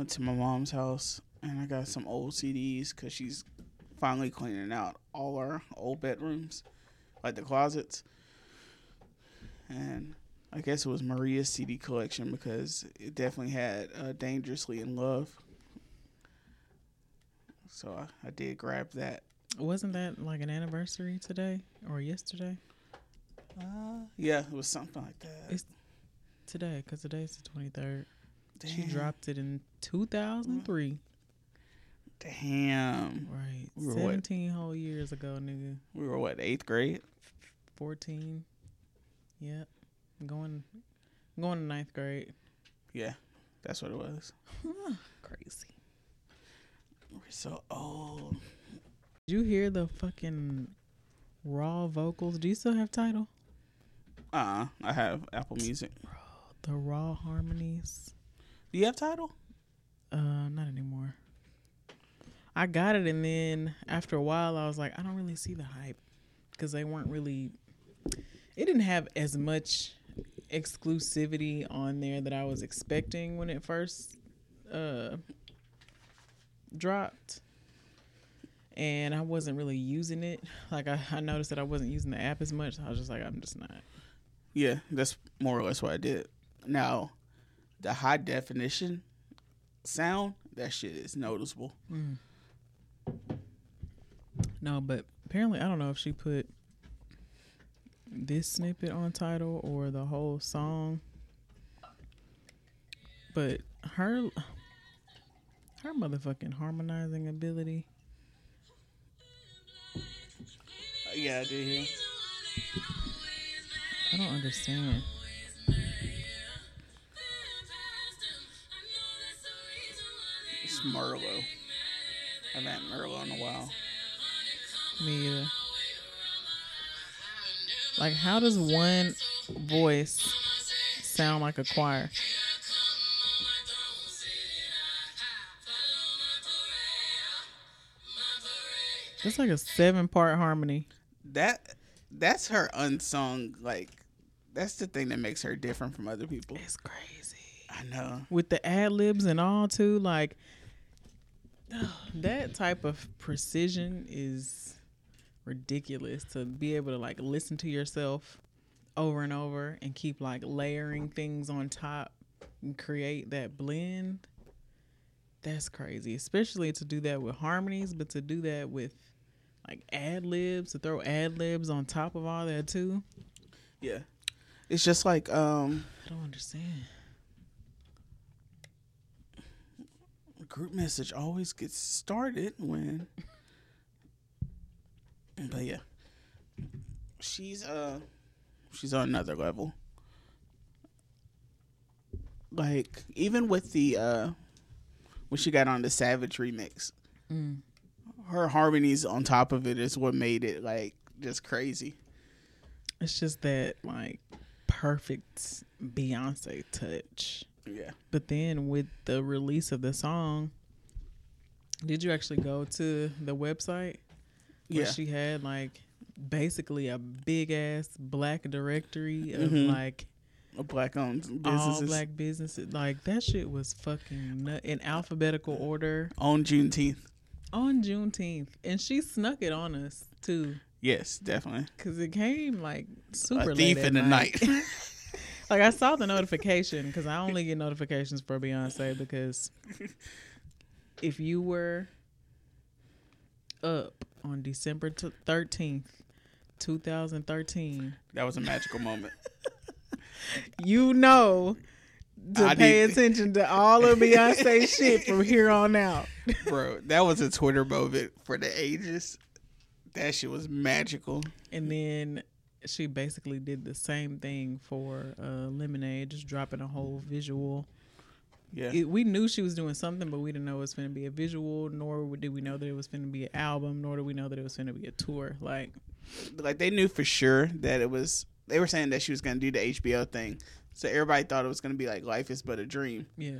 Went to my mom's house and I got some old CDs because she's finally cleaning out all our old bedrooms, like the closets. And I guess it was Maria's CD collection because it definitely had uh, Dangerously in Love. So I, I did grab that. Wasn't that like an anniversary today or yesterday? Uh, yeah, it was something like that. It's today because today's the 23rd. She dropped it in 2003. Damn. Right. We were what? 17 whole years ago, nigga. We were what, eighth grade? 14. Yep. Going going to ninth grade. Yeah, that's what it was. Crazy. We're so old. Did you hear the fucking raw vocals? Do you still have Tidal? Uh, I have Apple Music. The raw harmonies. Do you have Tidal? Uh, not anymore. I got it, and then after a while, I was like, I don't really see the hype because they weren't really. It didn't have as much exclusivity on there that I was expecting when it first uh dropped. And I wasn't really using it. Like I, I noticed that I wasn't using the app as much. I was just like, I'm just not. Yeah, that's more or less what I did. Now, the high definition sound, that shit is noticeable. No, but apparently I don't know if she put this snippet on Tidal or the whole song. But her her motherfucking harmonizing ability. Uh, yeah, I did hear. I don't understand. It's Merlot. I haven't had Merlot in a while. Me either. Like how does one voice sound like a choir? It's like a seven part harmony. That that's her unsung like that's the thing that makes her different from other people. It's crazy. I know. with the ad libs and all too like that type of precision is ridiculous to be able to like listen to yourself over and over and keep like layering things on top and create that blend. That's crazy especially to do that with harmonies but to do that with like ad libs to throw ad libs on top of all that too. Yeah. It's just like um i don't understand group message always gets started when but yeah she's uh she's on another level like even with the uh when she got on the savage remix Mm. her harmonies on top of it is what made it like just crazy It's just that like perfect Beyonce touch. Yeah. But then with the release of the song, did you actually go to the website where yeah. she had like basically a big ass black directory of Mhm. like a black owned all businesses. black businesses? Like that shit was fucking nut in alphabetical order. On juneteenth. On Juneteenth, and she snuck it on us too. yes definitely. Cause it came like super a thief late at in the night Like I saw the notification because I only get notifications for Beyonce because if you were up on December thirteenth, two thousand thirteen, that was a magical moment you know to I pay need- attention to all of Beyonce shit from here on out. Bro, that was a Twitter moment for the ages. That shit was magical. And then she basically did the same thing for uh, Lemonade, just dropping a whole visual. Yeah. It, we knew she was doing something, but we didn't know it was going to be a visual, nor did we know that it was going to be an album, nor did we know that it was going to be a tour. Like, like they knew for sure that it was they were saying that she was gonna do the HBO thing. So everybody thought it was gonna be like Life is But a Dream. yeah,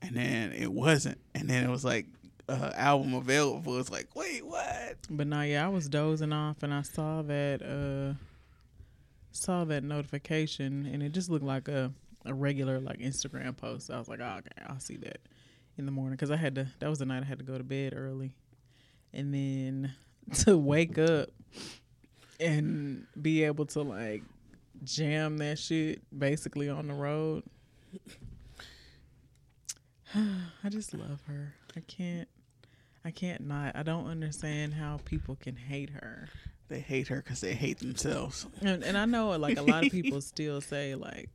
And then it wasn't. And then it was like uh, album available. It's like, wait, what? but now, yeah, I was dozing off and I saw that, uh, saw that notification, and it just looked like a a regular like Instagram post. I was like, oh, okay, I'll see that in the morning because I had to. That was the night I had to go to bed early, and then to wake up and be able to like jam that shit basically on the road. I just love her. I can't. I can't not. I don't understand how people can hate her. They hate her because they hate themselves. And, and I know like a lot of people still say like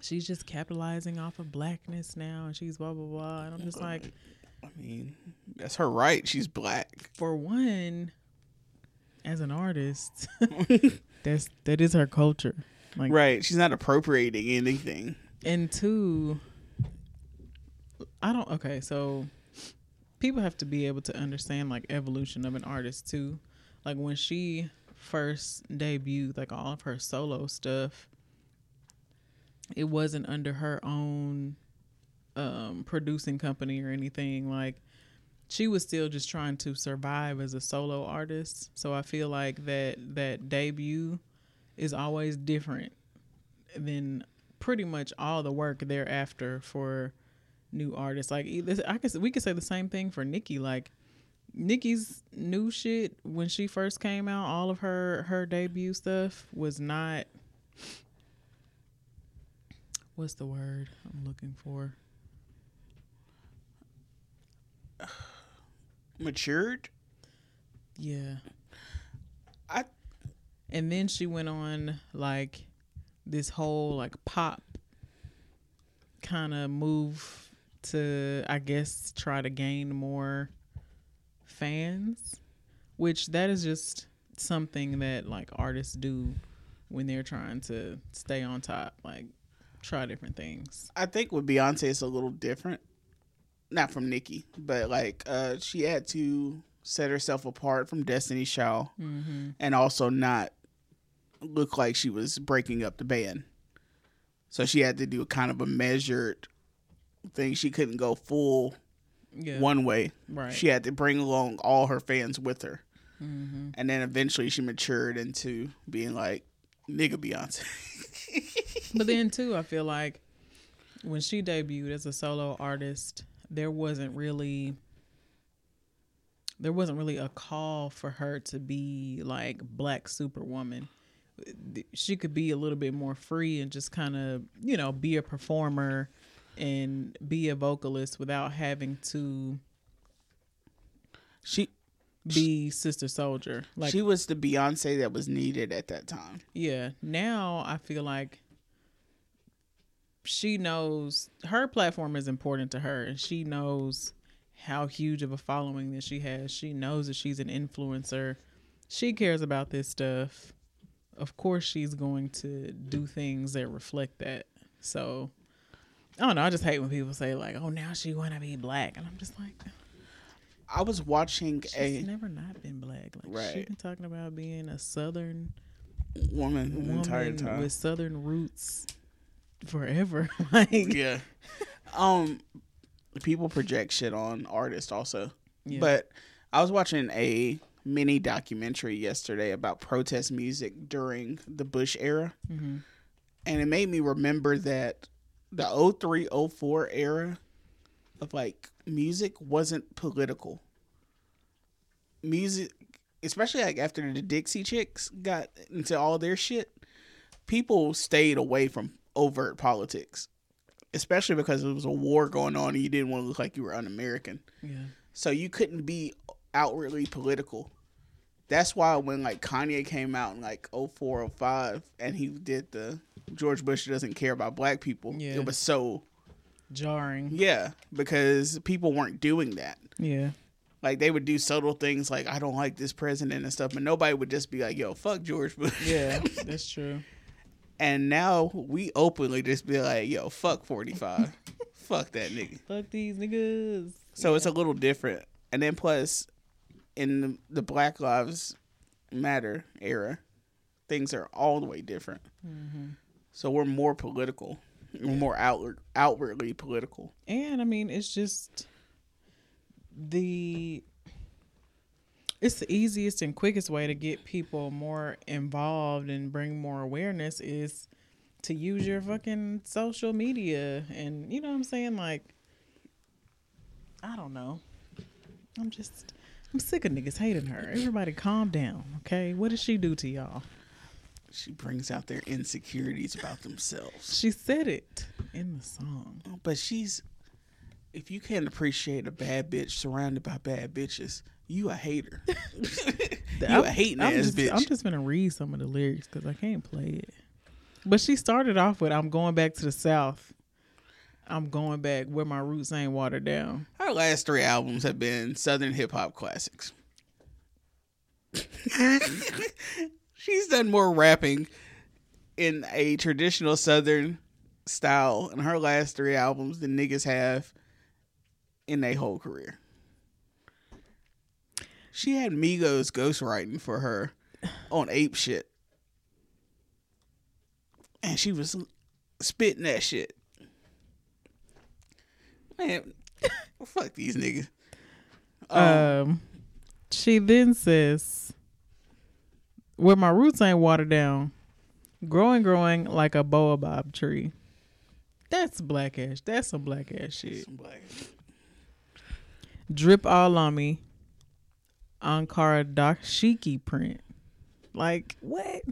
she's just capitalizing off of blackness now and she's blah blah blah and I'm just like I mean, that's her right. She's black. for one as an artist that's that is her culture. Like Right. She's not appropriating anything. and two I don't okay, so people have to be able to understand like evolution of an artist too. Like when she first debuted like all of her solo stuff, it wasn't under her own um producing company or anything like she was still just trying to survive as a solo artist. So I feel like that that debut is always different than pretty much all the work thereafter for new artists. Like I guess we could say the same thing for Nicki. Like Nicki's new shit when she first came out, all of her her debut stuff was not. What's the word I'm looking for? Matured. Yeah. I And then she went on like this whole like pop kind of move to I guess try to gain more fans, which that is just something that like artists do when they're trying to stay on top, like try different things. I think with Beyonce it's a little different. Not from Nicki, but like uh she had to set herself apart from Destiny Child Mm-hmm. and also not look like she was breaking up the band. So she had to do a kind of a measured thing. She couldn't go full Yeah. one way. right. She had to bring along all her fans with her. mm-hmm. And then eventually she matured into being like nigga Beyonce. But then too, I feel like when she debuted as a solo artist, there wasn't really there wasn't really a call for her to be like black superwoman. She could be a little bit more free and just kind of, you know, be a performer and be a vocalist without having to she be Sister Soldier. Like she was the Beyonce that was needed at that time. Yeah. Now I feel like she knows her platform is important to her and she knows how huge of a following that she has. She knows that she's an influencer. She cares about this stuff. Of course she's going to do things that reflect that. So I don't know, I just hate when people say like, "Oh, now she want to be black." And I'm just like, I was watching she's a never not been black. Like she's Right. been talking about being a southern woman the entire time. with southern roots forever. like yeah. Um people project shit on artists also. Yeah. But I was watching a mini documentary yesterday about protest music during the Bush era. Mhm. And it made me remember that the 03 04 era of like music wasn't political. Music especially like after the Dixie Chicks got into all their shit, people stayed away from overt politics. Especially because there was a war going on and you didn't want to look like you were un American. yeah. So you couldn't be outwardly political That's why when like Kanye came out in like 04, 05 and he did the George Bush doesn't care about black people, Yeah. it was so Jarring. yeah because people weren't doing that. Yeah. Like they would do subtle things like I don't like this president and stuff, but nobody would just be like, "Yo, fuck George Bush." Yeah, that's true. And now we openly just be like, "Yo, fuck 45, fuck that nigga." Fuck these niggas. So it's a little different. And then plus, in the, the Black Lives Matter era, things are all the way different. Mm-hmm. So we're more political. We're more outward, outwardly political. And I mean, it's just the it's the easiest and quickest way to get people more involved and bring more awareness is to use your fucking social media and you know what I'm saying like I don't know. I'm just I'm sick of niggas hating her. Everybody calm down, okay? What does she do to y'all? She brings out their insecurities about themselves. She said it in the song. Oh, but she's, if you can't appreciate a bad bitch surrounded by bad bitches, you a hater. you I'm- a hating I'm ass just, bitch. I'm just gonna read some of the lyrics because I can't play it. But she started off with "I'm going back to the South. I'm going back where my roots ain't watered down." Her last three albums have been Southern hip hop classics. She's done more rapping in a traditional Southern style in her last three albums than niggas have in their whole career. She had Migos ghostwriting for her on Ape Shit. And she was spitting that shit. Man, fuck these niggas. Um, Um, she then says, "Where my roots ain't watered down, growing, growing like a baobab tree." That's black ass. That's some black ass shit. black- Drip all on me. Ankara dashiki print. Like what?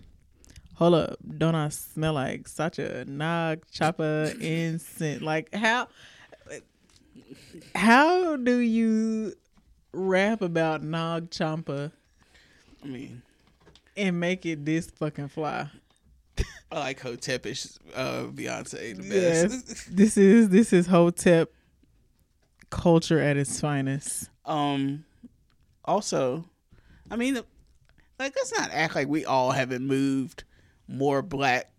Hold up. Don't I smell like such a Nag Champa incense? Like how how do you rap about Nag Champa I mean, and make it this fucking fly? I like Hotepish, uh, Beyonce the Yes. best. This is this is Hotep culture at its finest. um, also, I mean, like let's not act like we all haven't moved more black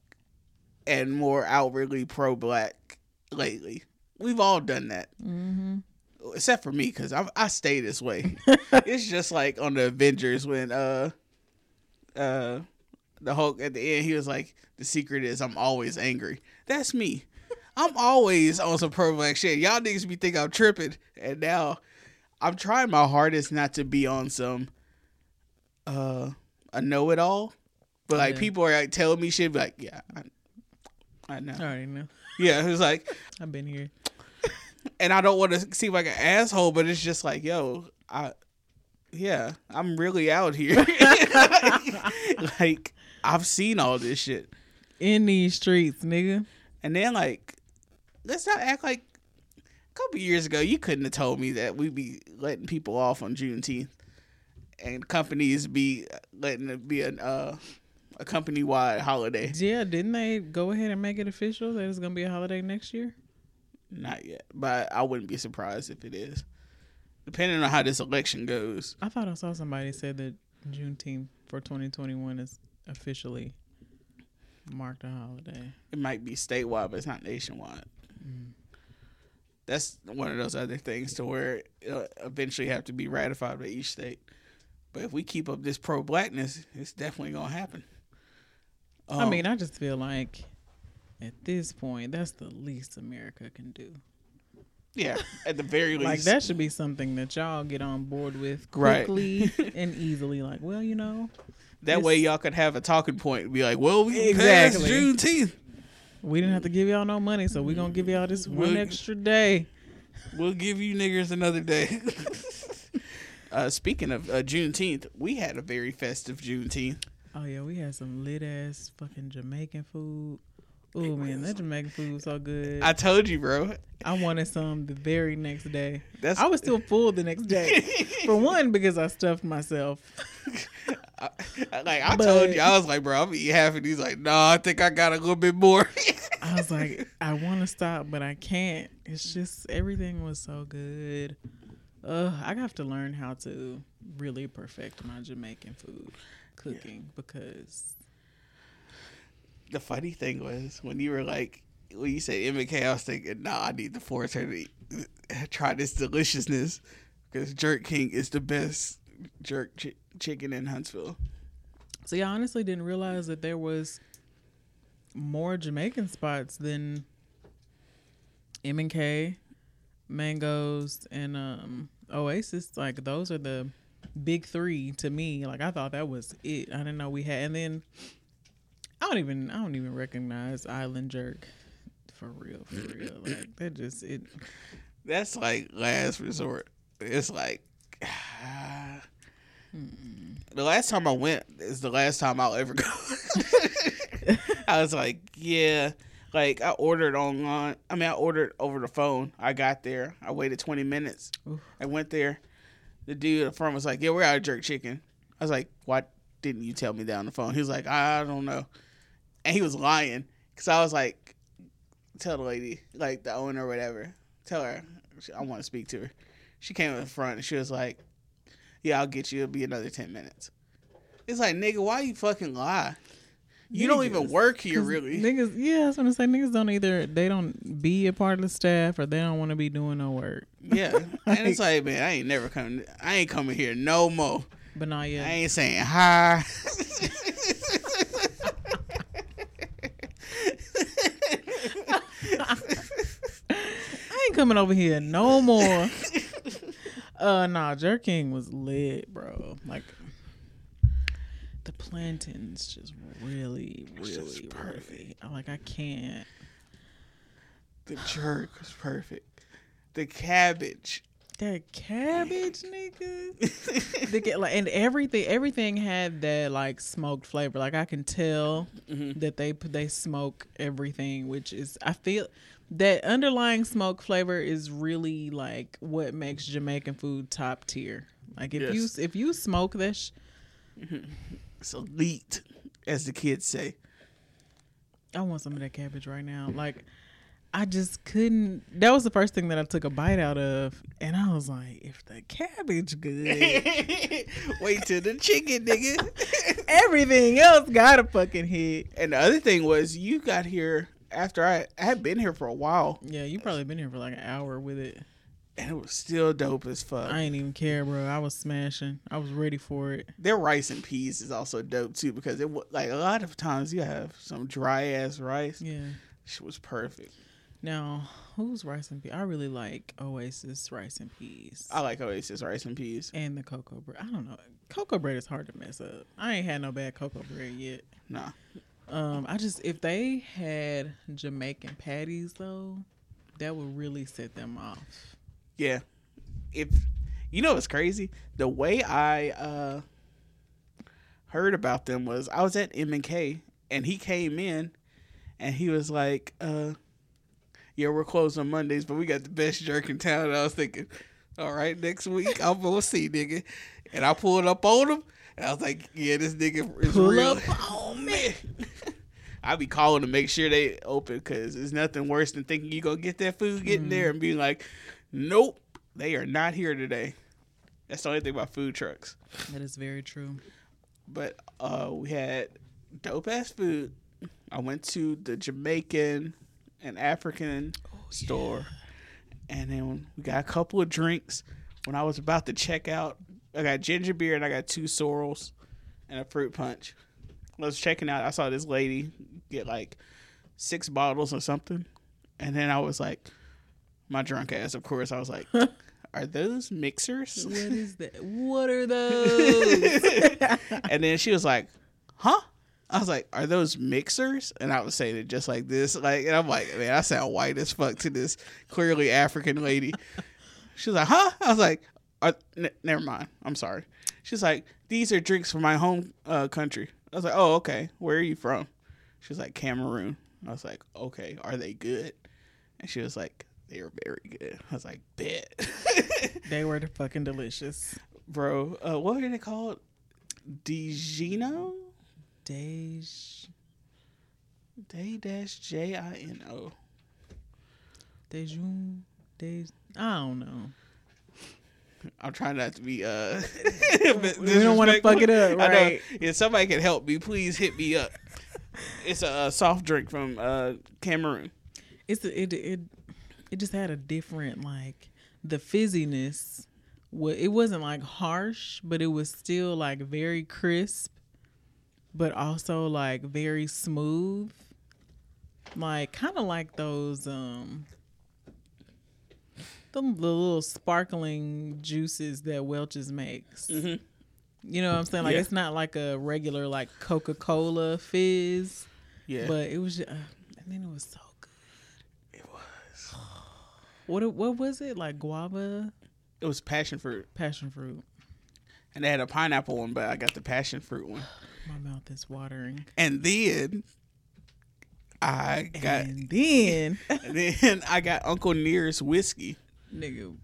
and more outwardly pro-black lately. We've all done that, Mm-hmm. except for me because I I stay this way. it's just like on the Avengers when uh uh the Hulk at the end he was like the secret is I'm always angry. That's me. I'm always on some pro black shit. Y'all niggas be think I'm tripping, and now I'm trying my hardest not to be on some uh a know it all. But like Yeah. people are like telling me shit, like yeah, I, I know. I already know. Yeah, it's like, I've been here. and I don't want to seem like an asshole, but it's just like, yo, I, yeah, I'm really out here. like, I've seen all this shit. In these streets, nigga. And then, like, let's not act like a couple years ago, you couldn't have told me that we'd be letting people off on Juneteenth and companies be letting it be an, uh, a company wide holiday. Yeah, didn't they go ahead and make it official that it's gonna be a holiday next year? Not yet, but I wouldn't be surprised if it is. Depending on how this election goes. I thought I saw somebody said that Juneteenth for 2021 is officially marked a holiday. it might be statewide, but it's not nationwide. Mm. That's one of those other things to where it'll eventually have to be ratified by each state. But if we keep up this pro blackness, it's definitely gonna happen. I Um, mean, I just feel like at this point, that's the least America can do. yeah, at the very least, Like that should be something that y'all get on board with Right. quickly and easily. Like, well, you know, That way, y'all could have a talking point and be like, "Well, we Exactly. passed Juneteenth. we didn't have to give y'all no money, so we're gonna give y'all this one extra day. We'll give you niggers another day." uh, speaking of uh, Juneteenth, we had a very festive Juneteenth. Oh yeah, we had some lit ass fucking Jamaican food. Oh man, that Jamaican food was so good. I told you, bro. I wanted some the very next day. That's I was still full the next day. For one, because I stuffed myself. I, like I told you, I was like, bro, I'm eating half, and he's like, no, I think I got a little bit more. I was like, I want to stop, but I can't. It's just everything was so good. Uh, I have to learn how to really perfect my Jamaican food cooking because the funny thing was when you were like when you said MK, I was thinking, nah, I need to force her to try this deliciousness because Jerk King is the best jerk ch- chicken in Huntsville. See, I honestly didn't realize that there was more Jamaican spots than M and K, Mangoes, and um, Oasis. Like those are the big three to me. Like I thought that was it. I didn't know we had. And then I don't even I don't even recognize Island Jerk for real, for real. Like that just it. That's like last resort. It's like. The last time I went is the last time I'll ever go. I was like, yeah, like I ordered online. I mean, I ordered over the phone. I got there. I waited 20 minutes. Oof. I went there. The dude at the was like, yeah, we're out of jerk chicken. I was like, why didn't you tell me that on the phone? He was like, I don't know. And he was lying because I was like, tell the lady, like the owner or whatever, tell her I want to speak to her. She came in the front and she was like, yeah, I'll get you. It'll be another 10 minutes. It's like, nigga, why you fucking lie? You don't even work here, really. Niggas, yeah, I was gonna say niggas don't either. They don't be a part of the staff, or they don't want to be doing no work. Yeah, and it's like, man, I ain't never coming. I ain't coming here no more. But not I ain't saying hi. I ain't coming over here no more. uh, nah, Jerk King was lit, bro. Like the plantains, just really, It's just really, perfect. really. I Like I can't. the jerk was perfect. The cabbage. That cabbage, nigga. They get like and everything. Everything had that like smoked flavor. Like I can tell Mhm. that they they smoke everything, which is I feel that underlying smoke flavor is really like what makes Jamaican food top tier. Like if Yes. you if you smoke this, It's elite, as the kids say. I want some of that cabbage right now. Like I just couldn't. That was the first thing that I took a bite out of, and I was like, if the cabbage good, Wait till the chicken, nigga. everything else got a fucking hit. and the other thing was, you got here after I, I had been here for a while, Yeah, you probably been here for like an hour with it. And it was still dope as fuck. I ain't even care, bro. I was smashing. I was ready for it. Their rice and peas is also dope too because it like a lot of times you have some dry ass rice. Yeah. Shit was perfect. Now, who's rice and peas? I really like Oasis rice and peas. I like Oasis rice and peas. and the cocoa bread. I don't know. Cocoa bread is hard to mess up. I ain't had no bad cocoa bread yet. Nah, Um, I just if they had Jamaican patties though, that would really set them off. Yeah. If you know what's crazy, the way I uh heard about them was I was at M and K and he came in and he was like, uh, "Yeah, we're closed on Mondays, but we got the best jerk in town." And I was thinking, "All right, next week I'm gonna see nigga," and I pulled up on him. And I was like, "Yeah, this nigga is Pull real." up on me. I be calling to make sure they open because there's nothing worse than thinking you gonna get that food, getting there, and being like, "Nope, they are not here today." That's the only thing about food trucks. That is very true. But uh, we had dope ass food. I went to the Jamaican and African store, and then we got a couple of drinks. When I was about to check out, I got ginger beer and I got two sorrels and a fruit punch. I was checking out. I saw this lady get like six bottles or something, and then I was like, my drunk ass, of course, I was like, "Are those mixers?" What is that? What are those? and then she was like, "Huh?" I was like, "Are those mixers?" And I was saying it just like this, like, and I'm like, "Man, I sound white as fuck to this clearly African lady." She was like, "Huh?" I was like, Are, n- "Never mind. I'm sorry." She's like, "These are drinks from my home uh, country." I was like, "Oh, okay. Where are you from?" She's like, "Cameroon." I was like, "Okay. Are they good?" And she was like, "They were very good." I was like, "Bet." they were fucking delicious. Bro, uh, what are they called? DiGino? Dej Day dash J I N O. Dejun Dej I don't know. I'm trying not to be uh We don't want to fuck it up, right? If somebody can help me, please hit me up. It's a, uh soft drink from uh Cameroon. It's a, it it it just had a different like the fizziness. It wasn't like harsh, but it was still like very crisp, but also like very smooth. Like kind of like those um the, little sparkling juices that Welch's makes. Mhm. You know what I'm saying? Like Yeah. it's not like a regular like Coca Cola fizz, Yeah. but it was. Just, uh, and then it was so it was. What what was it like guava It was passion fruit. passion fruit? And they had a pineapple one, but I got the passion fruit one. My mouth is watering. And then I got and then and then I got Uncle Nearest whiskey. nigga,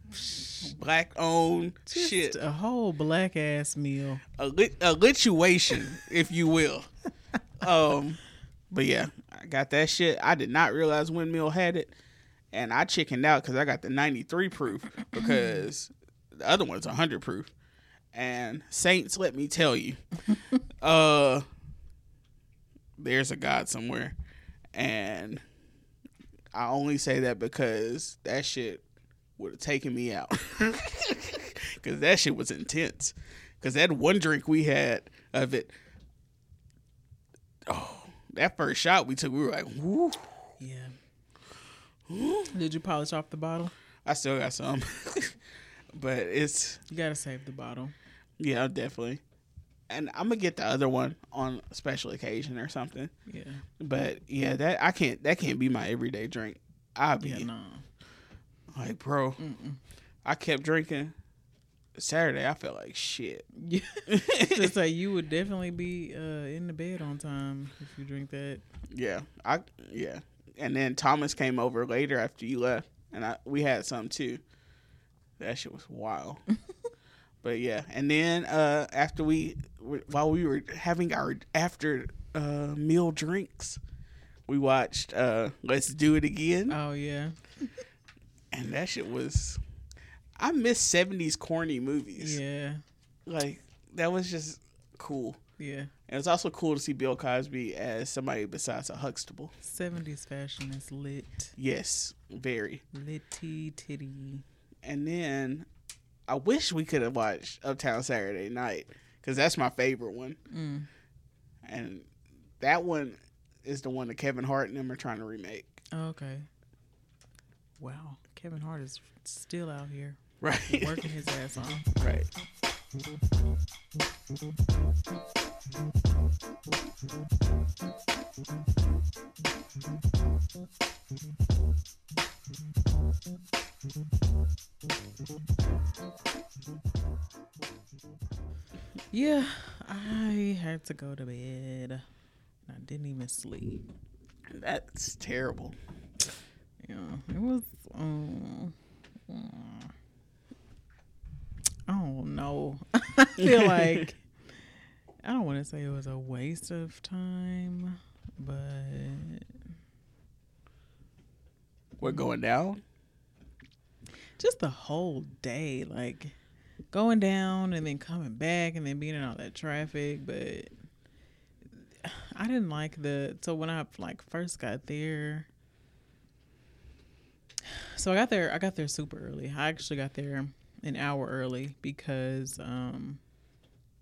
Black owned just shit. a whole black ass meal. a, lit, a lituation, if you will. Um, but yeah, I got that shit. I did not realize Windmill had it, and I chickened out because I got the 93 proof because the other one's 100 proof. And Saints, let me tell you, uh, there's a God somewhere, and I only say that because that shit would have taken me out because that shit was intense. Because that one drink we had of it, oh, that first shot we took, we were like, whoo. Yeah. Did you polish off the bottle? I still got some, but it's You gotta save the bottle. yeah, definitely. And I'm gonna get the other one on a special occasion or something. Yeah. But yeah, that I can't. That can't be my everyday drink. I'll be Yeah. No. like, bro, Mm-mm. I kept drinking. Saturday, I felt like shit. Yeah. Just like you would definitely be uh, in the bed on time if you drink that. Yeah, I yeah. And then Thomas came over later after you left, and I we had some too. That shit was wild. but yeah, and then uh after we while we were having our after uh meal drinks, we watched uh Let's Do It Again, Oh yeah. and that shit was. I miss seventies corny movies. Yeah. Like that was just cool. Yeah. And it's also cool to see Bill Cosby as somebody besides a Huxtable. Seventies fashion is lit. Yes, very. Litty titty. And then I wish we could have watched Uptown Saturday Night because that's my favorite one. Mm. And that one is the one that Kevin Hart and them are trying to remake. Oh, okay. Wow. Kevin Hart is still out here Right. working his ass off. right. Yeah, I had to go to bed. I didn't even sleep. That's terrible. Yeah, it was. Um, I don't know. I feel like I don't want to say it was a waste of time, but We're going down? just the whole day, like going down and then coming back and then being in all that traffic. But I didn't like the. So when I like first got there, so I got there. I got there super early. I actually got there an hour early because um,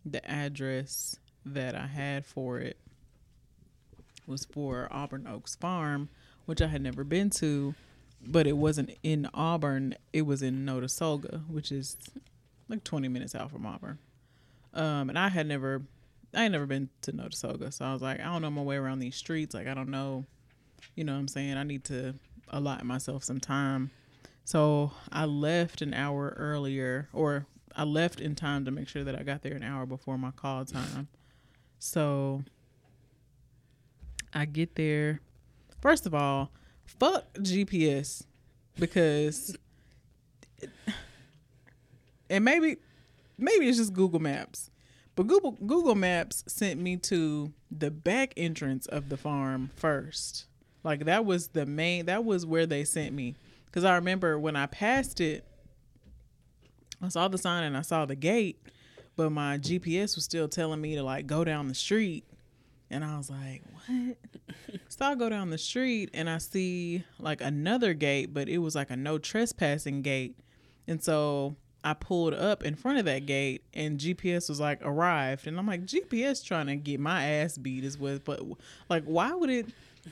the address that I had for it was for Auburn Oaks Farm, which I had never been to but it wasn't in Auburn. It was in Notasulga, which is like 20 minutes out from Auburn. Um, and I had never, I had never been to Notasulga, so I was like, I don't know my way around these streets. Like, I don't know, you know what I'm saying? I need to allot myself some time. So I left an hour earlier, or I left in time to make sure that I got there an hour before my call time. So I get there. First of all, fuck GPS because and maybe maybe it's just Google Maps. But Google Google Maps sent me to the back entrance of the farm first. Like that was the main that was where they sent me. Cuz I remember when I passed it I saw the sign and I saw the gate, but my GPS was still telling me to like go down the street. And I was like, "What?" so I go down the street and I see like another gate, but it was like a no trespassing gate. And so I pulled up in front of that gate and GPS was like arrived. And I'm like GPS trying to get my ass beat is what but like why would it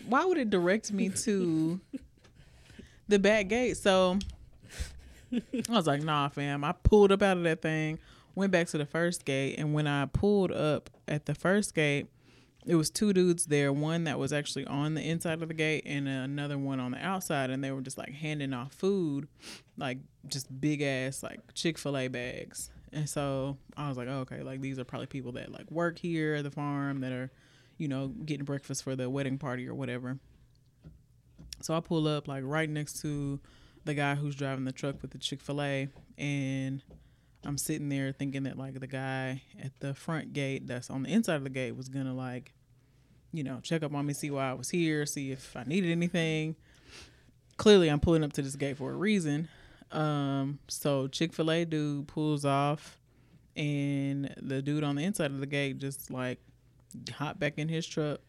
why would it direct me to the back gate? So I was like nah fam. I pulled up out of that thing went back to the first gate and when I pulled up at the first gate it was two dudes there one that was actually on the inside of the gate and another one on the outside and they were just like handing off food like just big ass like chick-fil-a bags. And so i was like oh, okay like these are probably people that like work here at the farm that are you know getting breakfast for the wedding party or whatever. So i pull up like right next to the guy who's driving the truck with the chick-fil-a and i'm sitting there thinking that like the guy at the front gate that's on the inside of the gate was gonna like you know, check up on me, see why I was here, see if I needed anything. Clearly, I'm pulling up to this gate for a reason. Um, so Chick Fil A dude pulls off, and the dude on the inside of the gate just like hop back in his truck,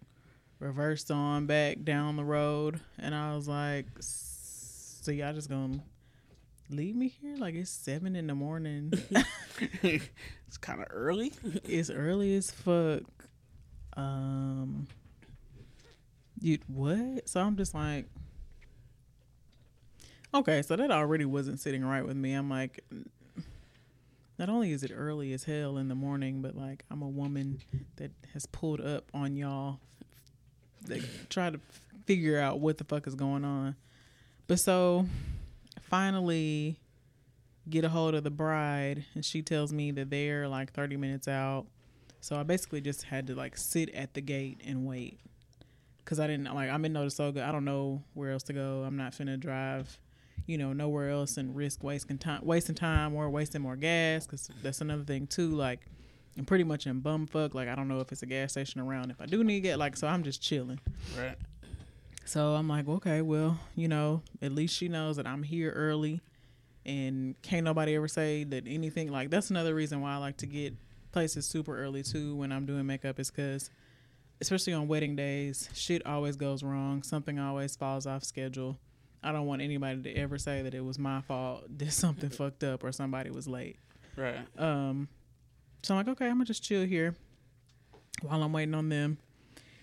reversed on back down the road, and I was like, "So y'all just gonna leave me here? Like it's seven in the morning. it's kind of early. it's early as fuck. Um, you what? So I'm just like, okay, so that already wasn't sitting right with me. I'm like, not only is it early as hell in the morning, but like I'm a woman that has pulled up on y'all. They try to figure out what the fuck is going on. But so finally get a hold of the bride and she tells me that they're like 30 minutes out so I basically just had to like sit at the gate and wait. Cause I didn't like I'm in Notasulga. I don't know where else to go. I'm not finna drive, you know, nowhere else and risk wasting time, wasting time or wasting more gas. Cause that's another thing too. Like I'm pretty much in bumfuck. Like I don't know if it's a gas station around. If I do need to get like, so I'm just chilling. Right. So I'm like, okay, well, you know, at least she knows that I'm here early, and can't nobody ever say that anything like that's another reason why I like to get places super early too when I'm doing makeup is because, especially on wedding days, shit always goes wrong. Something always falls off schedule. I don't want anybody to ever say that it was my fault, did something fucked up, or somebody was late. Right. Um. So I'm like, okay, I'm gonna just chill here while I'm waiting on them.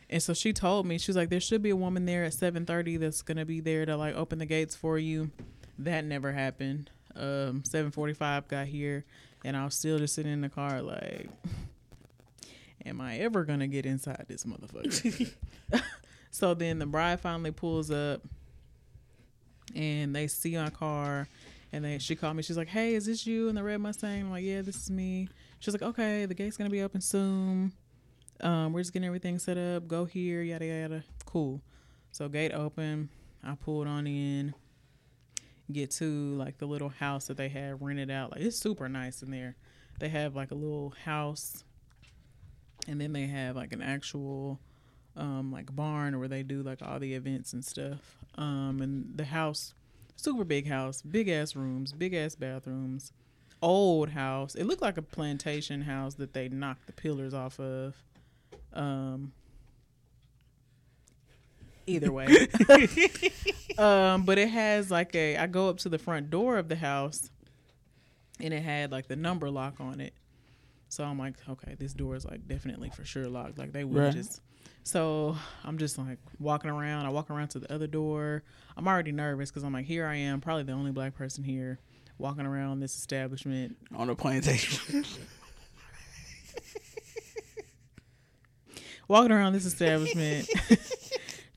And so she told me, she was like, there should be a woman there at 7:30 that's gonna be there to like open the gates for you. That never happened. Um, 7:45 got here and I was still just sitting in the car like, am I ever gonna get inside this motherfucker? so then the bride finally pulls up, and they see my car, and they she called me. She's like, "Hey, is this you in the red Mustang?" I'm like, "Yeah, this is me." She's like, "Okay, the gate's gonna be open soon. Um, we're just getting everything set up. Go here, yada yada. Cool." So gate open. I pulled on in get to like the little house that they had rented out. Like it's super nice in there. They have like a little house and then they have like an actual um like barn where they do like all the events and stuff. Um and the house super big house, big ass rooms, big ass bathrooms. Old house. It looked like a plantation house that they knocked the pillars off of. Um either way. um, but it has like a. I go up to the front door of the house, and it had like the number lock on it. So I'm like, okay, this door is like definitely for sure locked. Like they would right. just. So I'm just like walking around. I walk around to the other door. I'm already nervous because I'm like, here I am, probably the only black person here, walking around this establishment on a plantation. walking around this establishment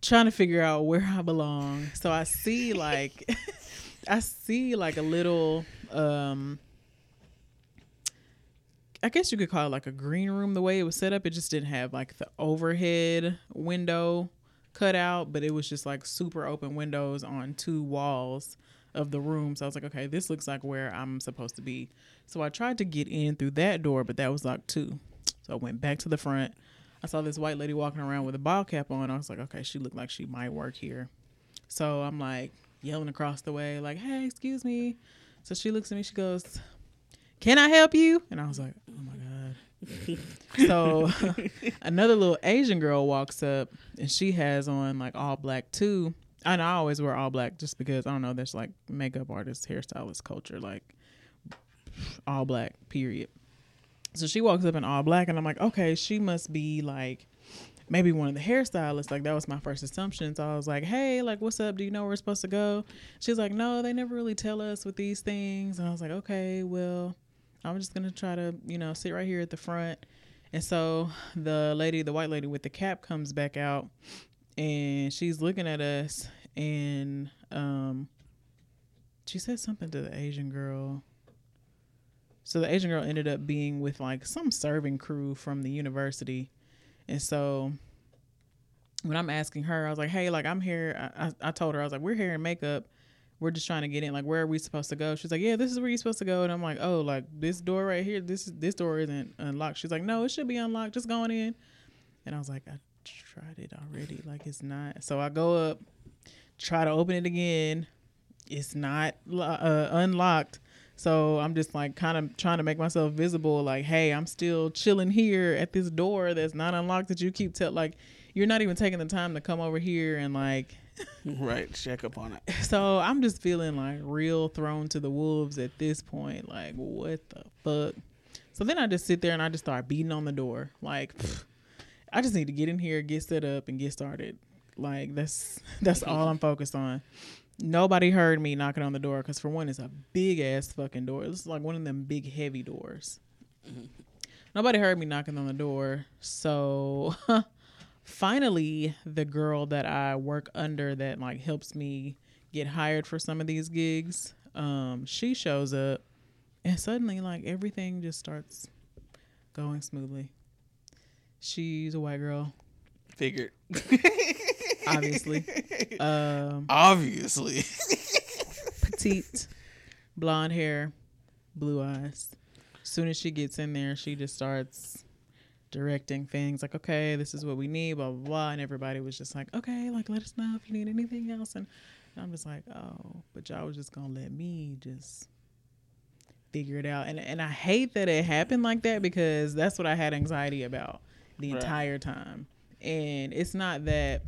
trying to figure out where I belong. So I see like I see like a little um I guess you could call it like a green room the way it was set up. It just didn't have like the overhead window cut out, but it was just like super open windows on two walls of the room. So I was like, okay, this looks like where I'm supposed to be. So I tried to get in through that door, but that was locked too. So I went back to the front. I saw this white lady walking around with a ball cap on. I was like, okay, she looked like she might work here. So I'm like yelling across the way, like, hey, excuse me. So she looks at me, she goes, Can I help you? And I was like, Oh my God. so another little Asian girl walks up and she has on like all black too. And I always wear all black just because I don't know, there's like makeup artist, hairstylist culture, like all black, period. So she walks up in all black and I'm like, okay, she must be like maybe one of the hairstylists. Like that was my first assumption. So I was like, hey, like what's up? Do you know where we're supposed to go? She's like, no, they never really tell us with these things. And I was like, okay, well, I'm just gonna try to, you know, sit right here at the front. And so the lady, the white lady with the cap comes back out and she's looking at us and um she said something to the Asian girl. So the Asian girl ended up being with like some serving crew from the university and so when I'm asking her, I was like, hey, like I'm here. I, I, told her, I was like, we're here in makeup. We're just trying to get in. Like, where are we supposed to go? She's like, yeah, this is where you're supposed to go. And I'm like, oh, like this door right here. This this door isn't unlocked. She's like, no, it should be unlocked. Just going in. And I was like, I tried it already. Like it's not. So I go up, try to open it again. It's not uh, unlocked. So I'm just like kind of trying to make myself visible, like, hey, I'm still chilling here at this door that's not unlocked that you keep tell like you're not even taking the time to come over here and like right check up on it. So I'm just feeling like real thrown to the wolves at this point. Like what the fuck? So then I just sit there and I just start beating on the door. Like pff, I just need to get in here, get set up, and get started. Like that's that's all I'm focused on. Nobody heard me knocking on the door because, for one, it's a big ass fucking door. It's like one of them big heavy doors. Mm-hmm. Nobody heard me knocking on the door. So finally, the girl that I work under that like helps me get hired for some of these gigs, um, she shows up, and suddenly, like everything just starts going smoothly. She's a white girl. Figured. Obviously. Um, Obviously. petite, blonde hair, blue eyes. As soon as she gets in there, she just starts directing things like, okay, this is what we need, blah, blah, blah. And everybody was just like, okay, like, let us know if you need anything else. And, I'm just like, oh, but y'all was just going to let me just figure it out. And, and I hate that it happened like that because that's what I had anxiety about the right. entire time. And it's not that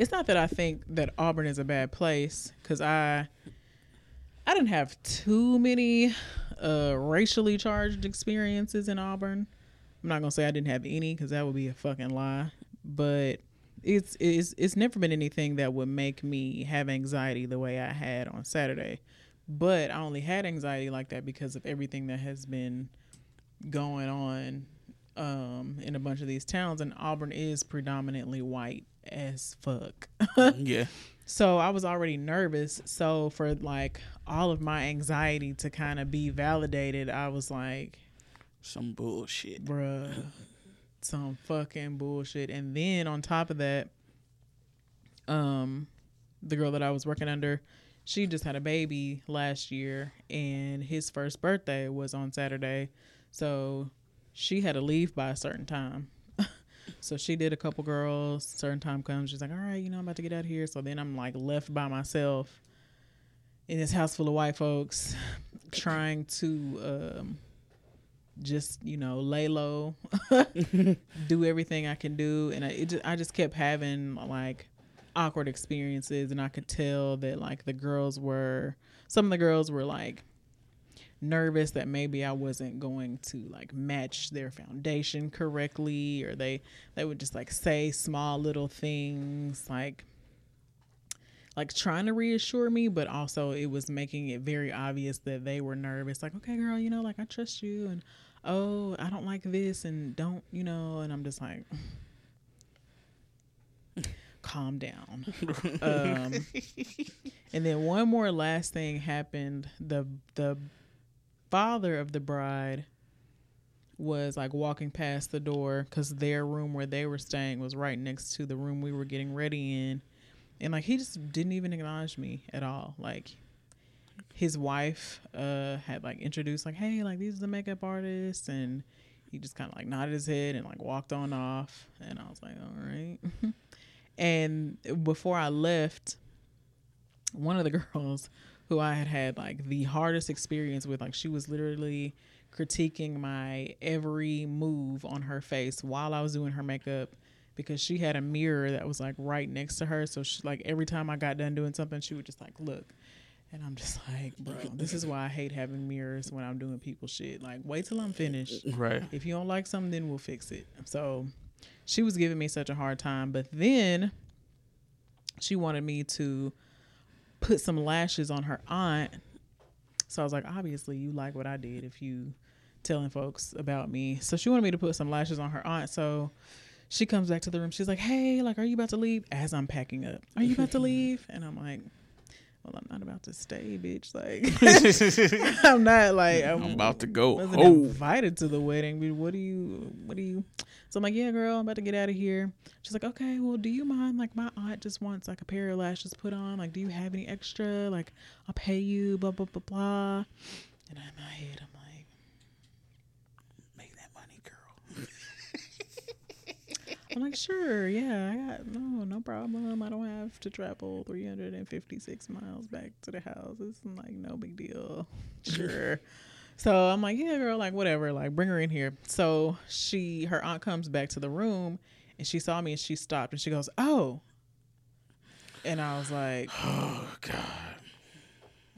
it's not that I think that Auburn is a bad place because I I didn't have too many uh, racially charged experiences in Auburn. I'm not gonna say I didn't have any because that would be a fucking lie. But it's it's it's never been anything that would make me have anxiety the way I had on Saturday. But I only had anxiety like that because of everything that has been going on um, in a bunch of these towns, and Auburn is predominantly white as fuck. yeah. So I was already nervous. So for like all of my anxiety to kind of be validated, I was like, some bullshit, bruh, some fucking bullshit. And then on top of that, um, the girl that I was working under, she just had a baby last year, and his first birthday was on Saturday, so she had to leave by a certain time. So she did a couple girls. Certain time comes, she's like, "All right, you know, I'm about to get out of here." So then I'm like left by myself in this house full of white folks, trying to um, just you know lay low, do everything I can do, and I just, I just kept having like awkward experiences, and I could tell that like the girls were some of the girls were like nervous that maybe I wasn't going to like match their foundation correctly or they they would just like say small little things like like trying to reassure me but also it was making it very obvious that they were nervous like okay girl you know like I trust you and oh I don't like this and don't you know and I'm just like calm down. um, and then one more last thing happened. The the father of the bride was like walking past the door because their room where they were staying was right next to the room we were getting ready in. And like he just didn't even acknowledge me at all. Like his wife uh had like introduced like, hey, like these are the makeup artists and he just kind of like nodded his head and like walked on off. And I was like, all right. and before I left, one of the girls who I had had like the hardest experience with, like she was literally critiquing my every move on her face while I was doing her makeup because she had a mirror that was like right next to her. So she like every time I got done doing something, she would just like look. And I'm just like, bro, this is why I hate having mirrors when I'm doing people shit. Like, wait till I'm finished. Uh, right. If you don't like something, then we'll fix it. So she was giving me such a hard time. But then she wanted me to put some lashes on her aunt. So I was like, obviously, you like what I did if you telling folks about me. So she wanted me to put some lashes on her aunt. So she comes back to the room. She's like, hey, like, are you about to leave? As I'm packing up, are you about to leave? And I'm like, well, I'm not about to stay, bitch. Like, I'm not like I'm, I'm about to go. wasn't invited to the wedding. But what do you? What do you? So I'm like, yeah, girl, I'm about to get out of here. She's like, okay, well, do you mind? Like, my aunt just wants like a pair of lashes put on. Like, do you have any extra? Like, I'll pay you. Blah blah blah blah. And in my head, I'm like, make that money, girl. I'm like, sure, yeah, I got no, no problem. I don't have to travel 356 miles back to the house. It's like no big deal. Sure. So I'm like, yeah, girl, like whatever, like bring her in here. So she, her aunt comes back to the room, and she saw me, and she stopped, and she goes, oh. And I was like, Oh God.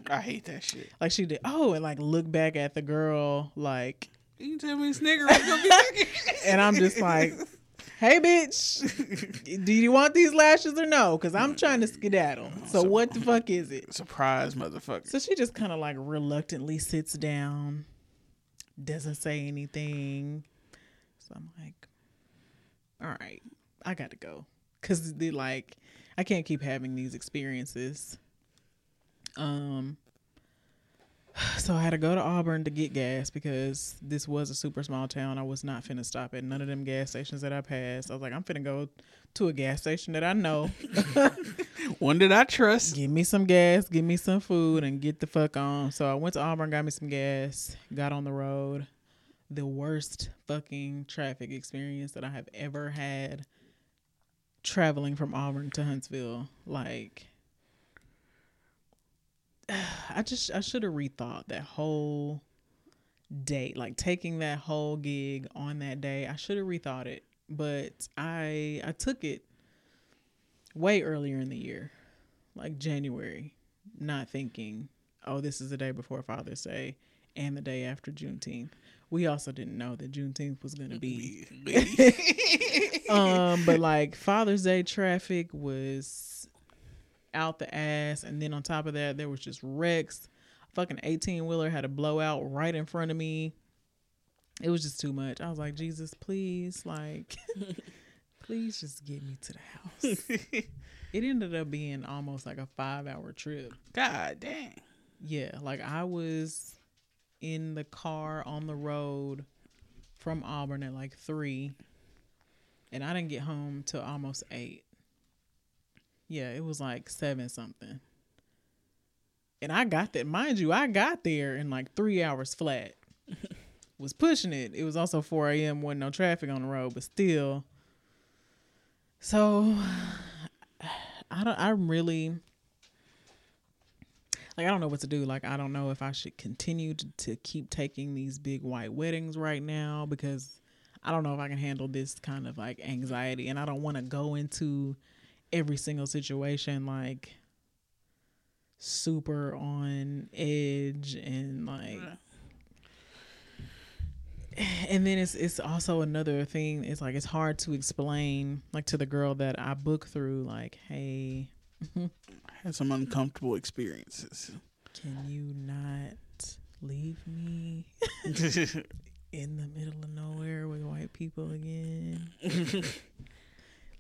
I hate that shit. like she did, oh, and like look back at the girl, like, You tell me this nigga gonna be and I'm just like, hey, bitch, do you want these lashes or no? Because I'm trying to skedaddle. So what the fuck is it? surprise, motherfucker. So she just kind of like reluctantly sits down, doesn't say anything. So I'm like, all right, I got to go. Cause they like, I can't keep having these experiences. Um, so I had to go to Auburn to get gas because this was a super small town. I was not finna stop at none of them gas stations that I passed. I was like, I'm finna go to a gas station that I know. One that I trust. give me some gas, give me some food, and get the fuck on. So I went to Auburn, got me some gas, got on the road. The worst fucking traffic experience that I have ever had traveling from Auburn to Huntsville. Like, I just, I should have rethought that whole date, like taking that whole gig on that day. I should have rethought it, but I, I took it way earlier in the year like January, not thinking, oh, this is the day before Father's Day and the day after Juneteenth. We also didn't know that Juneteenth was going to be. um, but like Father's Day traffic was out the ass, and then on top of that, there was just wrecks. Fucking eighteen wheeler had a blowout right in front of me. It was just too much. I was like, Jesus, please, like, please just get me to the house. It ended up being almost like a five hour trip. God dang. Yeah, like I was in the car on the road from Auburn at like three, and I didn't get home till almost eight. Yeah, it was like seven something. And I got that, mind you, I got there in like three hours flat. was pushing it. It was also 4 a.m. wasn't no traffic on the road, but still. So I don't I'm really like I don't know what to do. Like I don't know if I should continue to, to keep taking these big white weddings right now because I don't know if I can handle this kind of like anxiety and I don't want to go into every single situation like super on edge and like and then it's it's also another thing it's like it's hard to explain like to the girl that I book through like hey Had some uncomfortable experiences. can you not leave me in the middle of nowhere with white people again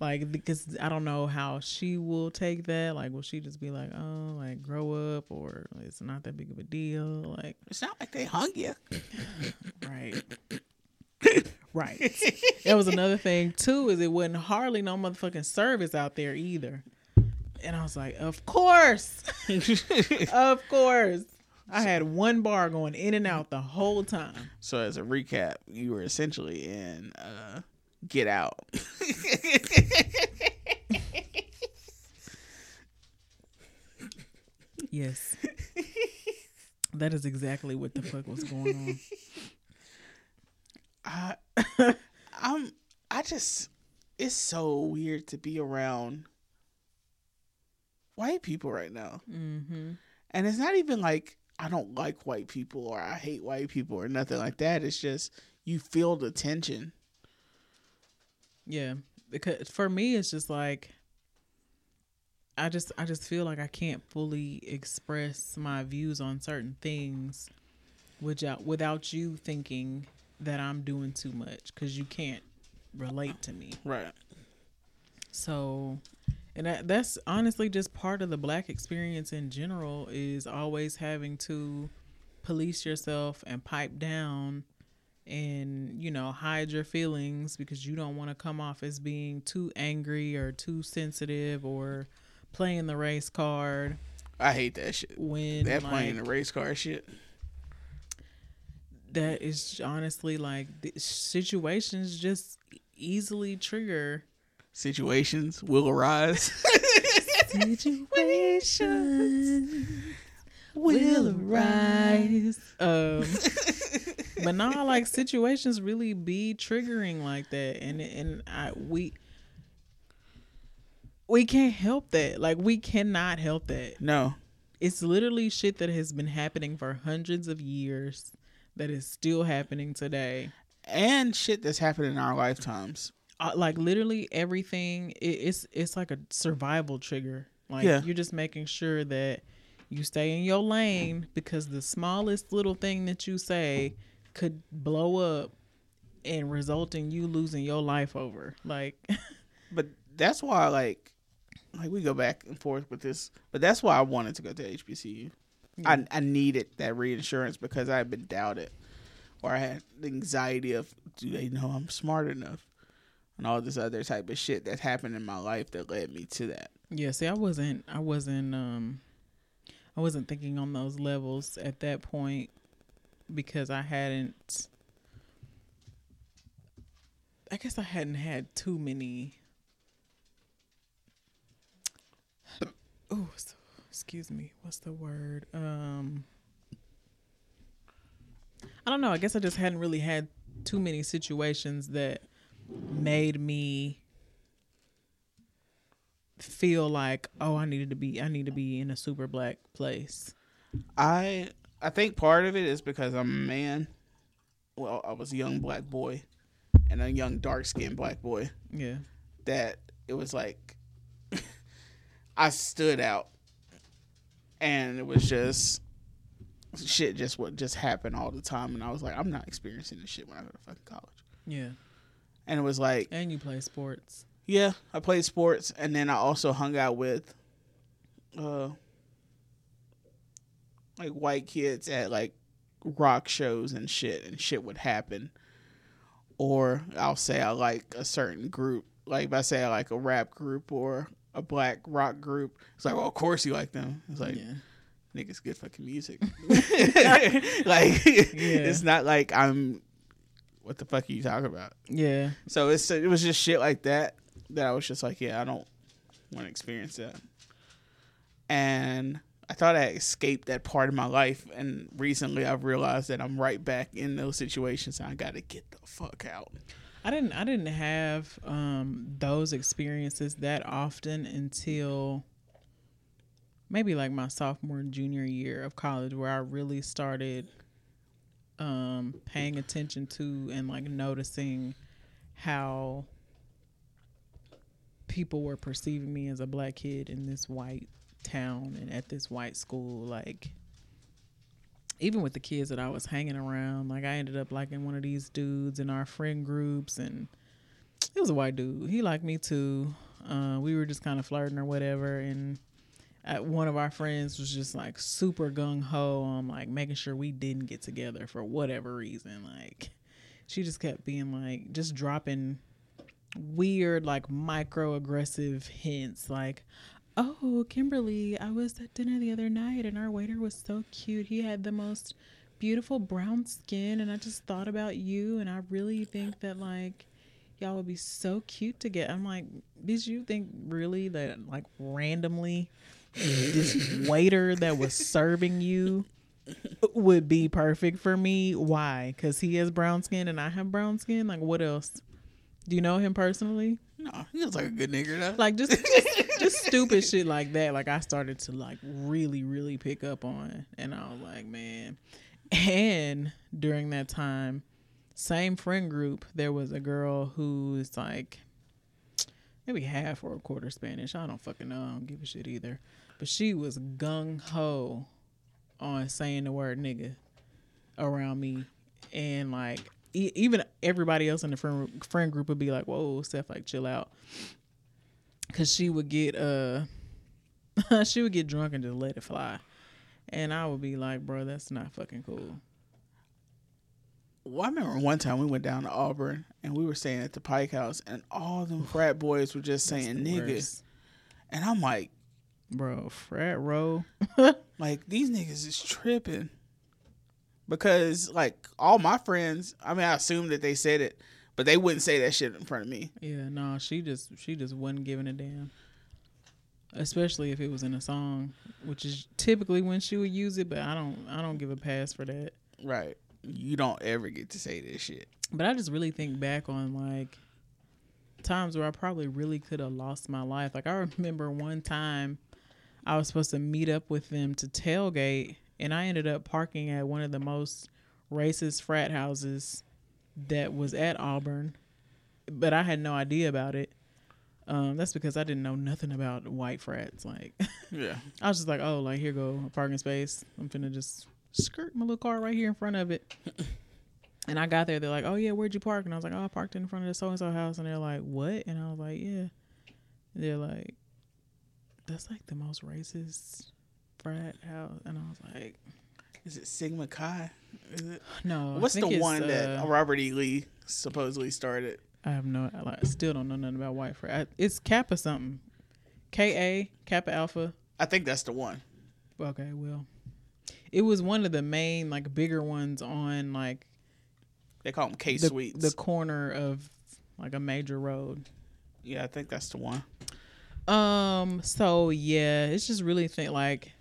like because I don't know how she will take that like will she just be like oh like grow up or it's not that big of a deal like it's not like they hung you. Right. right. That was another thing too, is it wasn't hardly no motherfucking service out there either. And I was like, of course. of course. I had one bar going in and out the whole time. So as a recap, you were essentially in uh, Get Out. Yes. that is exactly what the fuck was going on. I, I'm. I just. It's so weird to be around white people right now, Mm-hmm. and it's not even like I don't like white people or I hate white people or nothing like that. It's just you feel the tension. Yeah, because for me, it's just like I just I just feel like I can't fully express my views on certain things without without you thinking that I'm doing too much because you can't relate to me. Right. So, and that, that's honestly just part of the black experience in general is always having to police yourself and pipe down and, you know, hide your feelings because you don't want to come off as being too angry or too sensitive or playing the race card I hate that shit. when That like, playing the race card shit. that is honestly like the situations just easily trigger Situations will arise. situations will arise. Um, but now, like situations really be triggering like that, and and I we we can't help that. Like we cannot help that. no. It's literally shit that has been happening for hundreds of years that is still happening today. And shit that's happened in our lifetimes. uh, like literally everything it, it's it's like a survival trigger like Yeah. you're just making sure that you stay in your lane because the smallest little thing that you say could blow up and result in you losing your life over like But that's why, like, like we go back and forth with this. But that's why I wanted to go to HBCU. I I needed that reinsurance because I had been doubted, or I had the anxiety of, do they know I'm smart enough, and all this other type of shit that happened in my life that led me to that. yeah see i wasn't i wasn't um i wasn't thinking on those levels at that point because i hadn't i guess i hadn't had too many. Oh so, excuse me what's the word? Um i don't know i guess i just hadn't really had too many situations that made me feel like oh i needed to be i need to be in a super black place I I think part of it is because I'm a man. Well, I was a young black boy, and a young dark skinned black boy. yeah that it was like I stood out and it was just shit just what just happened all the time and I was like I'm not experiencing this shit when I go to fucking college. yeah And it was like and you play sports yeah, I played sports and then I also hung out with uh like white kids at like rock shows and shit and shit would happen. Or I'll say I like a certain group. Like if I say I like a rap group or a black rock group, it's like, well, of course you like them. It's like yeah niggas good fucking music. like it's not like I'm what the fuck are you talking about? yeah So it's it was just shit like that that I was just like, yeah, I don't want to experience that. And I thought I escaped that part of my life, and recently I've realized that I'm right back in those situations. And I got to get the fuck out. I didn't I didn't have um those experiences that often until maybe like my sophomore and junior year of college where I really started um paying attention to and like noticing how people were perceiving me as a black kid in this white town and at this white school like even with the kids that I was hanging around, like I ended up liking one of these dudes in our friend groups, and it was a white dude. He liked me too. Uh, we were just kind of flirting or whatever, and at one of our friends was just like super gung ho on like making sure we didn't get together for whatever reason. Like she just kept being like just dropping weird like microaggressive hints like Oh, Kimberly, I was at dinner the other night and our waiter was so cute. He had the most beautiful brown skin and I just thought about you and I really think that like y'all would be so cute together. I'm like, did you think really that like randomly this waiter that was serving you would be perfect for me? Why? Because he has brown skin and I have brown skin. Like, what else? Do you know him personally? No, he looks like a good nigga though. Like just just, just stupid shit like that. Like I started to like really really pick up on, and I was like, man. And during that time, same friend group, there was a girl who's like maybe half or a quarter Spanish. I don't fucking know. I don't give a shit either. But she was gung ho on saying the word nigga around me, and like e- even everybody else in the friend friend group would be like, "Whoa, Steph, like chill out," because she would get uh, she would get drunk and just let it fly, and I would be like, "Bro, that's not fucking cool." Well, I remember one time we went down to Auburn and we were staying at the Pike House, and all them frat boys were just saying niggas, and I'm like, bro, frat row. like these niggas is tripping because like all my friends, I mean, I assume that they said it, but they wouldn't say that shit in front of me. Yeah, no, she just she just wasn't giving a damn. Especially if it was in a song, which is typically when she would use it, but I don't I don't give a pass for that. Right? You don't ever get to say this shit. But I just really think back on like times where I probably really could have lost my life. Like I remember one time I was supposed to meet up with them to tailgate and I ended up parking at one of the most racist frat houses that was at Auburn. But I had no idea about it. Um, that's because I didn't know nothing about white frats. Like Yeah. I was just like, oh, like here go a parking space. I'm finna just skirt my little car right here in front of it. and I got there, they're like, oh yeah, where'd you park? And I was like, oh, I parked in front of the so and so house. And they're like, what? And I was like, yeah. They're like, that's like the most racist frat house. And I was like, Is it Sigma Chi? Is it? no. What's the one that uh, Robert E. Lee supposedly started? I have no, I like, still don't know nothing about white frat. I, it's Kappa something. K A Kappa Alpha. I think that's the one. Okay, well, it was one of the main like bigger ones on like They call them K the, Suites. the corner of like a major road. yeah, I think that's the one. Um. So yeah, it's just really think like,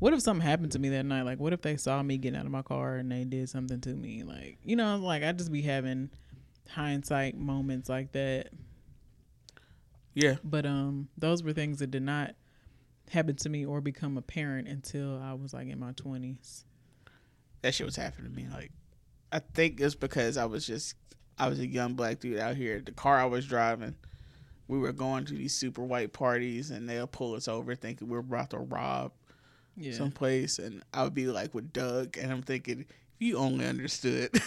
what if something happened to me that night? Like, what if they saw me getting out of my car and they did something to me? Like, you know, like I just be having hindsight moments like that. Yeah. But um, those were things that did not happen to me or become apparent until I was like in my twenties. that shit was happening to me. Like, I think it's because I was just, I was a young black dude out here. The car I was driving, we were going to these super white parties, and they'll pull us over thinking we're about to rob Yeah. someplace, and I would be like with Doug, and I'm thinking, if you only understood.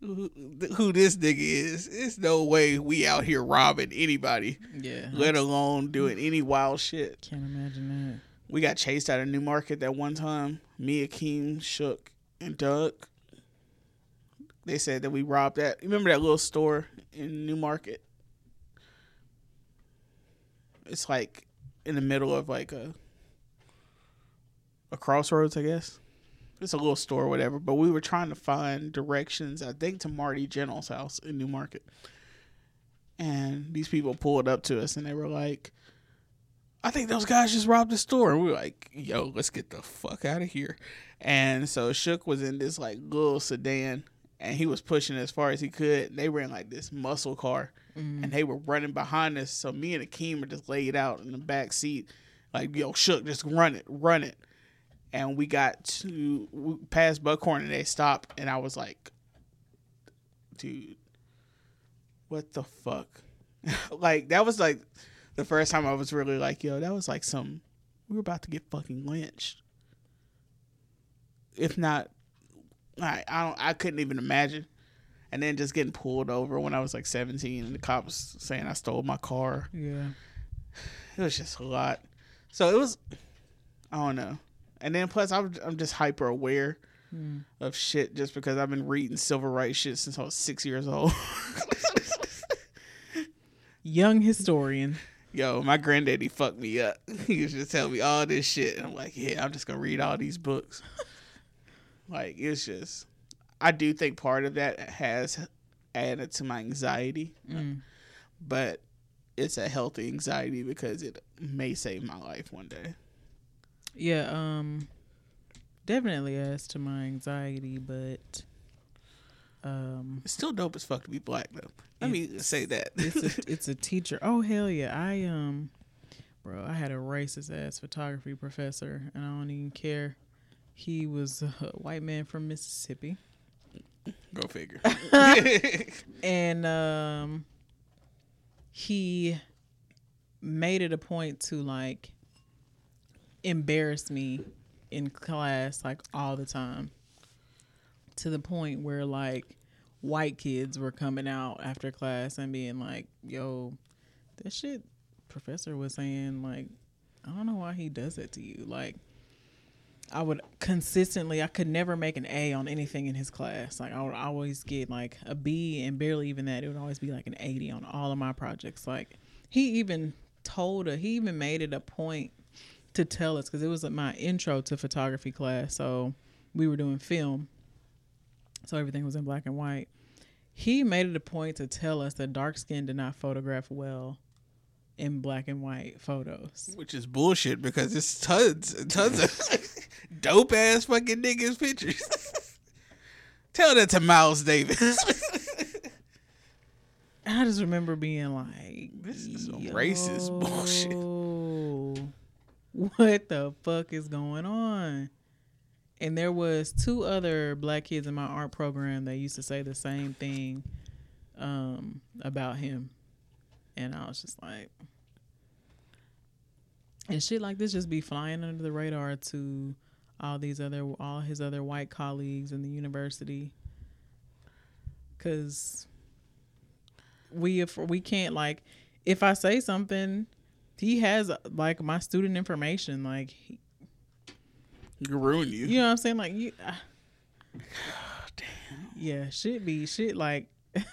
Who, who this nigga is? It's no way we out here robbing anybody, yeah. let alone doing any wild shit. Can't imagine that. We got chased out of New Market that one time. Me, Akeem, Shook, and Doug. They said that we robbed that. Remember that little store in New Market? It's like in the middle of like a a crossroads, I guess. It's a little store or whatever. But we were trying to find directions, I think, to Marty Gentle's house in New Market. And these people pulled up to us and they were like, I think those guys just robbed the store. And we were like, yo, let's get the fuck out of here. And so Shook was in this like little sedan and he was pushing as far as he could. They were in like this muscle car. Mm. and they were running behind us. So me and Akeem were just laid out in the back seat, like, yo, Shook, just run it, run it. And we got to we past Buckhorn and they stopped. And I was like, dude, what the fuck? like, that was like the first time I was really like, yo, that was like some, we were about to get fucking lynched. If not, I, I don't, I couldn't even imagine. And then just getting pulled over when I was like 17 and the cops saying I stole my car. Yeah. It was just a lot. So it was, I don't know. And then plus I'm, I'm just hyper aware Mm. of shit just because I've been reading civil rights shit since I was six years old. Young historian. Yo, my granddaddy fucked me up. He used to tell me all this shit. And I'm like, yeah, I'm just gonna read all these books. like it's just I do think part of that has added to my anxiety. Mm. But it's a healthy anxiety because it may save my life one day. Yeah, um definitely adds to my anxiety, but um It's still dope as fuck to be black though. Let me say that. it's a it's a teacher. Oh hell yeah. I um bro, I had a racist ass photography professor and I don't even care. He was a white man from Mississippi. Go figure. and um he made it a point to like embarrass me in class like all the time to the point where like white kids were coming out after class and being like yo that shit professor was saying like i don't know why he does that to you like I would consistently, I could never make an A on anything in his class. Like I would always get like a B and barely even that. It would always be like an 80 on all of my projects. Like he even told her, he even made it a point to tell us because it was my intro to photography class. So we were doing film. So everything was in black and white. He made it a point to tell us that dark skin did not photograph well in black and white photos. Which is bullshit because it's tons and tons of dope ass fucking niggas pictures. Tell that to Miles Davis. I just remember being like, This is some racist bullshit. "Yo, What the fuck is going on? And there was two other black kids in my art program that used to say the same thing um, about him, and I was just like, and shit like this just be flying under the radar to all these other all his other white colleagues in the university, because we if we can't like if I say something, he has like my student information. Like he, You ruin you. you know what I'm saying? Like you. Uh, Yeah, shit be shit like.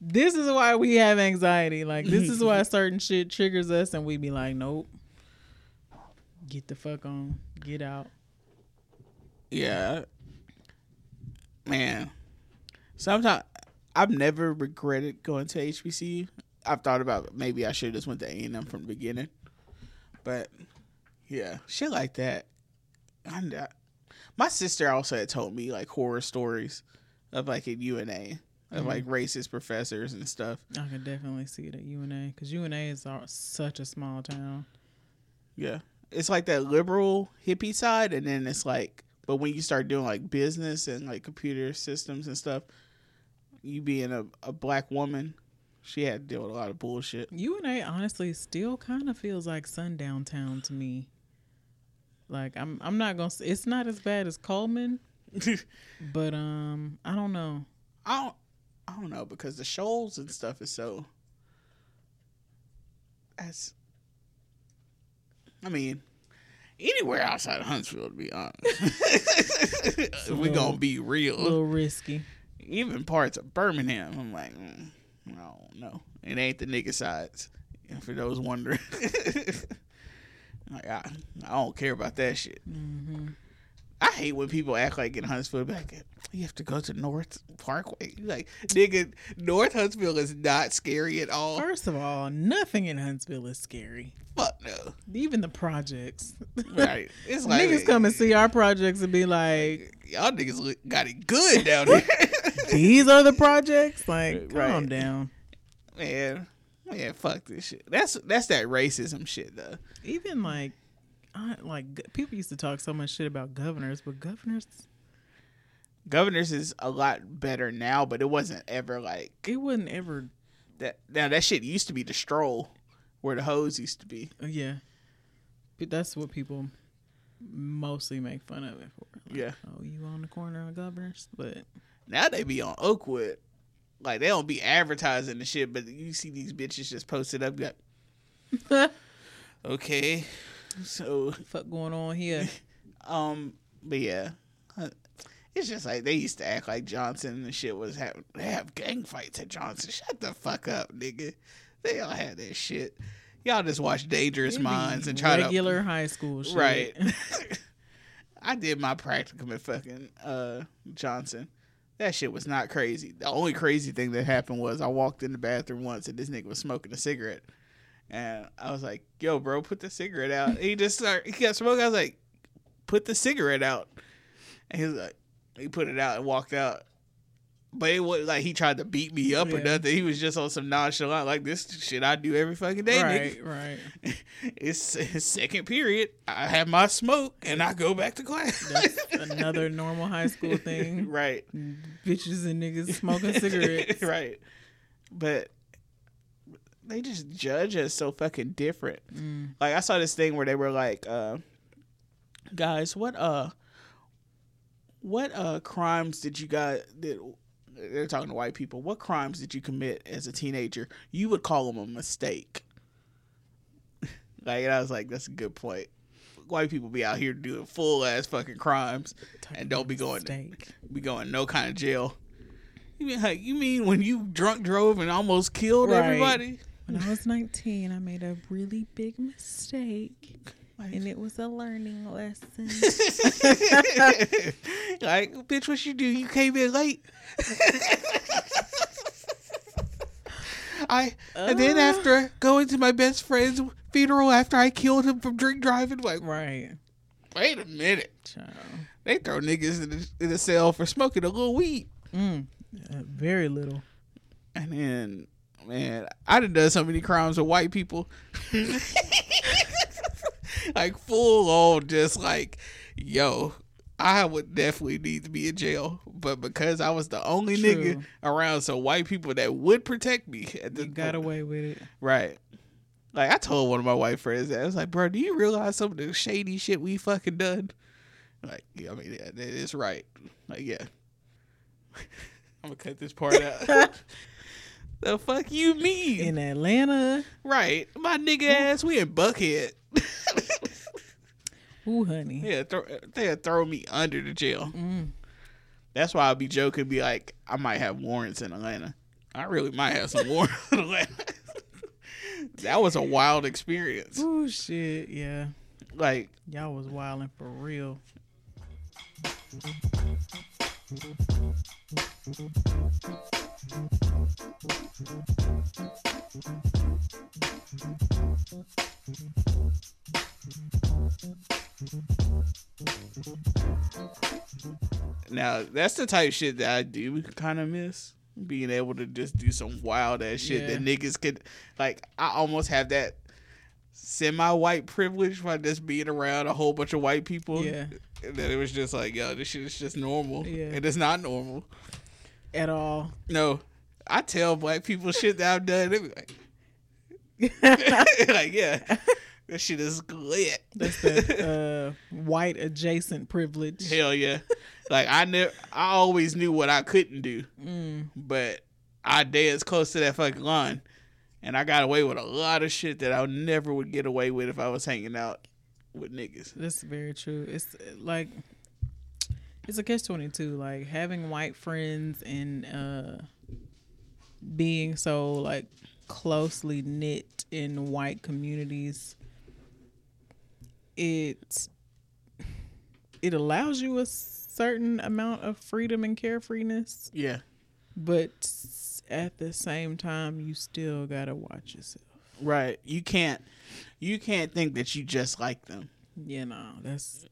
this is why we have anxiety. Like this is why certain shit triggers us, and we be like, nope. Get the fuck on. Get out. Yeah. Man. Sometimes I've never regretted going to HBCU. I've thought about maybe I should have just went to A and M from the beginning. But yeah, shit like that. I, my sister also had told me like horror stories of like at UNA of mm-hmm. like racist professors and stuff. I can definitely see it at UNA because UNA is such a small town. Yeah. It's like that liberal hippie side and then it's like but when you start doing like business and like computer systems and stuff, you being a, a black woman, she had to deal with a lot of bullshit. UNA honestly still kind of feels like sundown town to me. Like I'm I'm not gonna. It's not as bad as Cullman, but um I don't know. I don't I don't know because the shoals and stuff is so that's I mean anywhere outside of Huntsville to be honest. if we gonna be real. A little risky. even parts of Birmingham, I'm like, mm, I don't know. It ain't the nigga sides. For those wondering, like, I, I don't care about that shit. hmm I hate when people act like in Huntsville, like, you have to go to North Parkway. Like, nigga, North Huntsville is not scary at all. First of all, nothing in Huntsville is scary. Fuck no. Even the projects. Right. It's like, Niggas come and see our projects and be like, y'all niggas got it good down here. "These are the projects." Like, calm Right. down. man, man, fuck this shit. That's that's that racism shit though. Even like, I, like people used to talk so much shit about governors, but governors, Governors is a lot better now, but it wasn't ever like it wasn't ever. that. Now that shit used to be the stroll, where the hose used to be. uh, Yeah, but that's what people mostly make fun of it for. Like, Yeah. Oh, you on the corner of governors, but Now they be on Oakwood, like they don't be advertising the shit, but you see these bitches just posted up. Like, okay, so fuck going on here? um, but yeah, it's just like they used to act like Johnson and shit was they have gang fights at Johnson. Shut the fuck up, nigga. They all had that shit. Y'all just watch Dangerous Minds and try to regular high school shit. right. I did my practicum at fucking uh, Johnson. That shit was not crazy. The only crazy thing that happened was I walked in the bathroom once and this nigga was smoking a cigarette, and I was like, "Yo, bro, put the cigarette out." he just started. He got smoking. I was like, "Put the cigarette out," and he was like, he put it out and walked out. But it was like he tried to beat me up or nothing. He was just on some nonchalant, like this shit I do every fucking day, nigga right, right. it's, it's second period. I have my smoke and I go back to class. That's another normal high school thing. right. Bitches and niggas smoking cigarettes. right. But they just judge us so fucking different. Mm. Like I saw this thing where they were like, uh, guys, what uh what uh crimes did you guys did they're talking to white people. What crimes did you commit as a teenager? You would call them a mistake. like and I was like, that's a good point. White people be out here doing full ass fucking crimes and don't be going Mistake. be going no kind of jail. You mean like you mean when you drunk drove and almost killed Right. everybody? When I was 19, I made a really big mistake, Like- and it was a learning lesson. like, bitch, what you do? You came in late. I and then Uh. after going to my best friend's funeral after I killed him from drink driving, like, right. wait a minute, Child. they throw niggas in the, in the cell for smoking a little weed, Mm. Uh, very little. and then man, I done done so many crimes with white people, like full on, just like, yo. I would definitely need to be in jail, but because I was the only True. nigga around some white people that would protect me, at the You got away with it. right. Like I told one of my white friends that I was like, "Bro, do you realize some of the shady shit we fucking done?" Like, yeah, I mean, yeah, that is right. Like, yeah, I'm gonna cut this part out. the fuck you mean? In Atlanta, right, my nigga ass, we in Buckhead. ooh, honey. Yeah, throw, they'll throw me under the jail. Mm. That's why I'll be joking, be like, I might have warrants in Atlanta. I really might have some warrants in Atlanta. that was a wild experience. Ooh, shit. Yeah. Like, Y'all was wilding for real. Now that's the type of shit that I do kind of miss. Being able to just do some wild ass shit that niggas could, like, I almost have that semi white privilege by just being around a whole bunch of white people. Yeah. And then it was just like, yo, this shit is just normal. Yeah. And it's not normal. At all. No, I tell black people shit that I've done. They be like, like, yeah, that shit is lit. That's the uh, white adjacent privilege. Hell yeah. Like I never, I always knew what I couldn't do, Mm. but I danced close to that fucking line, and I got away with a lot of shit that I never would get away with if I was hanging out with niggas. That's very true. It's like it's a catch twenty two. Like having white friends and uh being so like closely knit in white communities. It it allows you a certain amount of freedom and carefreeness, Yeah, but at the same time, you still gotta watch yourself. right. You can't, you can't think that you just like them. You know, that's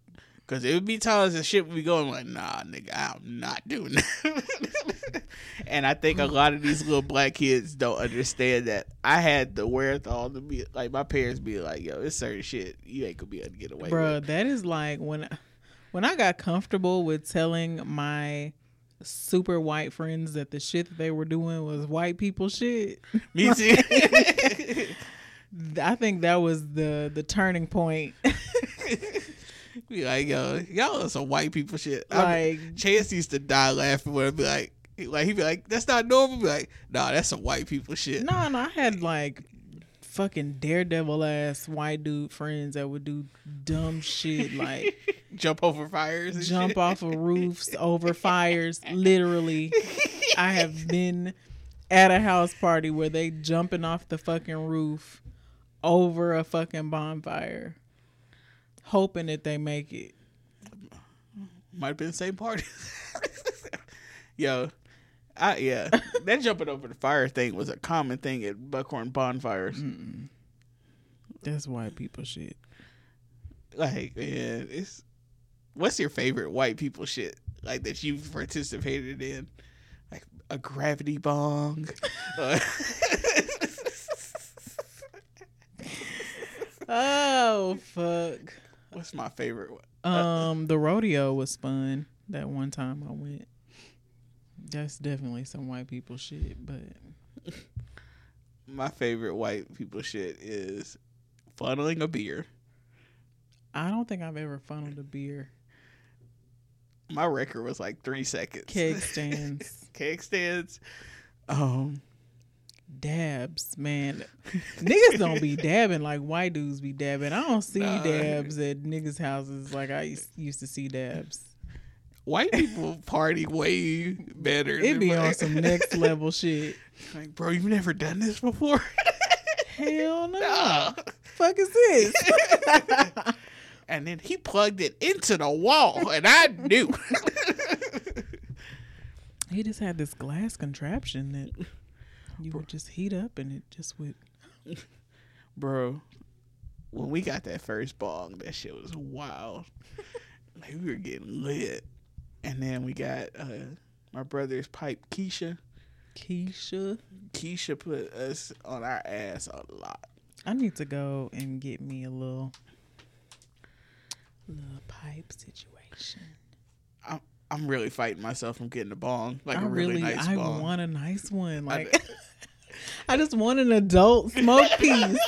Cause it would be times that shit would be going like, nah, nigga, I'm not doing that. and I think a lot of these little black kids don't understand that. I had the wherewithal to be like, my parents be like, yo, it's certain shit you ain't gonna be able to get away Bro, with. that is like when when I got comfortable with telling my super white friends that the shit that they were doing was white people shit. Me too. I think that was the the turning point. Be like, yo, y'all are some white people shit. I like Chance used to die laughing when I'd be like, like he'd be like, that's not normal. Be like, nah, that's some white people shit. no, no, I had like fucking daredevil ass white dude friends that would do dumb shit like Jump over fires. And jump shit. off of roofs over fires. Literally, I have been at a house party where they jumping off the fucking roof over a fucking bonfire, hoping that they make it. Might have been the same party. Yo, I yeah, that jumping over the fire thing was a common thing at Buckhorn bonfires. That's white people shit. Like, man, it's what's your favorite white people shit like that you've participated in? Like a gravity bong. Uh, Oh fuck. What's my favorite one? Um, the rodeo was fun. That one time I went. That's definitely some white people shit, but My favorite white people shit is funneling a beer. I don't think I've ever funneled a beer. My record was like three seconds. Keg stands, Keg stands. Um, dabs, man. niggas don't be dabbing like white dudes be dabbing. I don't see Nah. dabs at niggas' houses like I used, to see dabs. white people party way better. It be on some next level shit. like, bro, you've never done this before. Hell no. Nah. Fuck is this? and then he plugged it into the wall, and I knew. he just had this glass contraption that you would just heat up and it just would. bro, when we got that first bong, that shit was wild. like we were getting lit, and then we got uh, my brother's pipe, Keisha. Keisha. Keisha put us on our ass a lot. I need to go and get me a little little pipe situation. I'm I'm really fighting myself from getting a bong, like I a really, really, nice I bong. want a nice one. Like, I just want an adult smoke piece.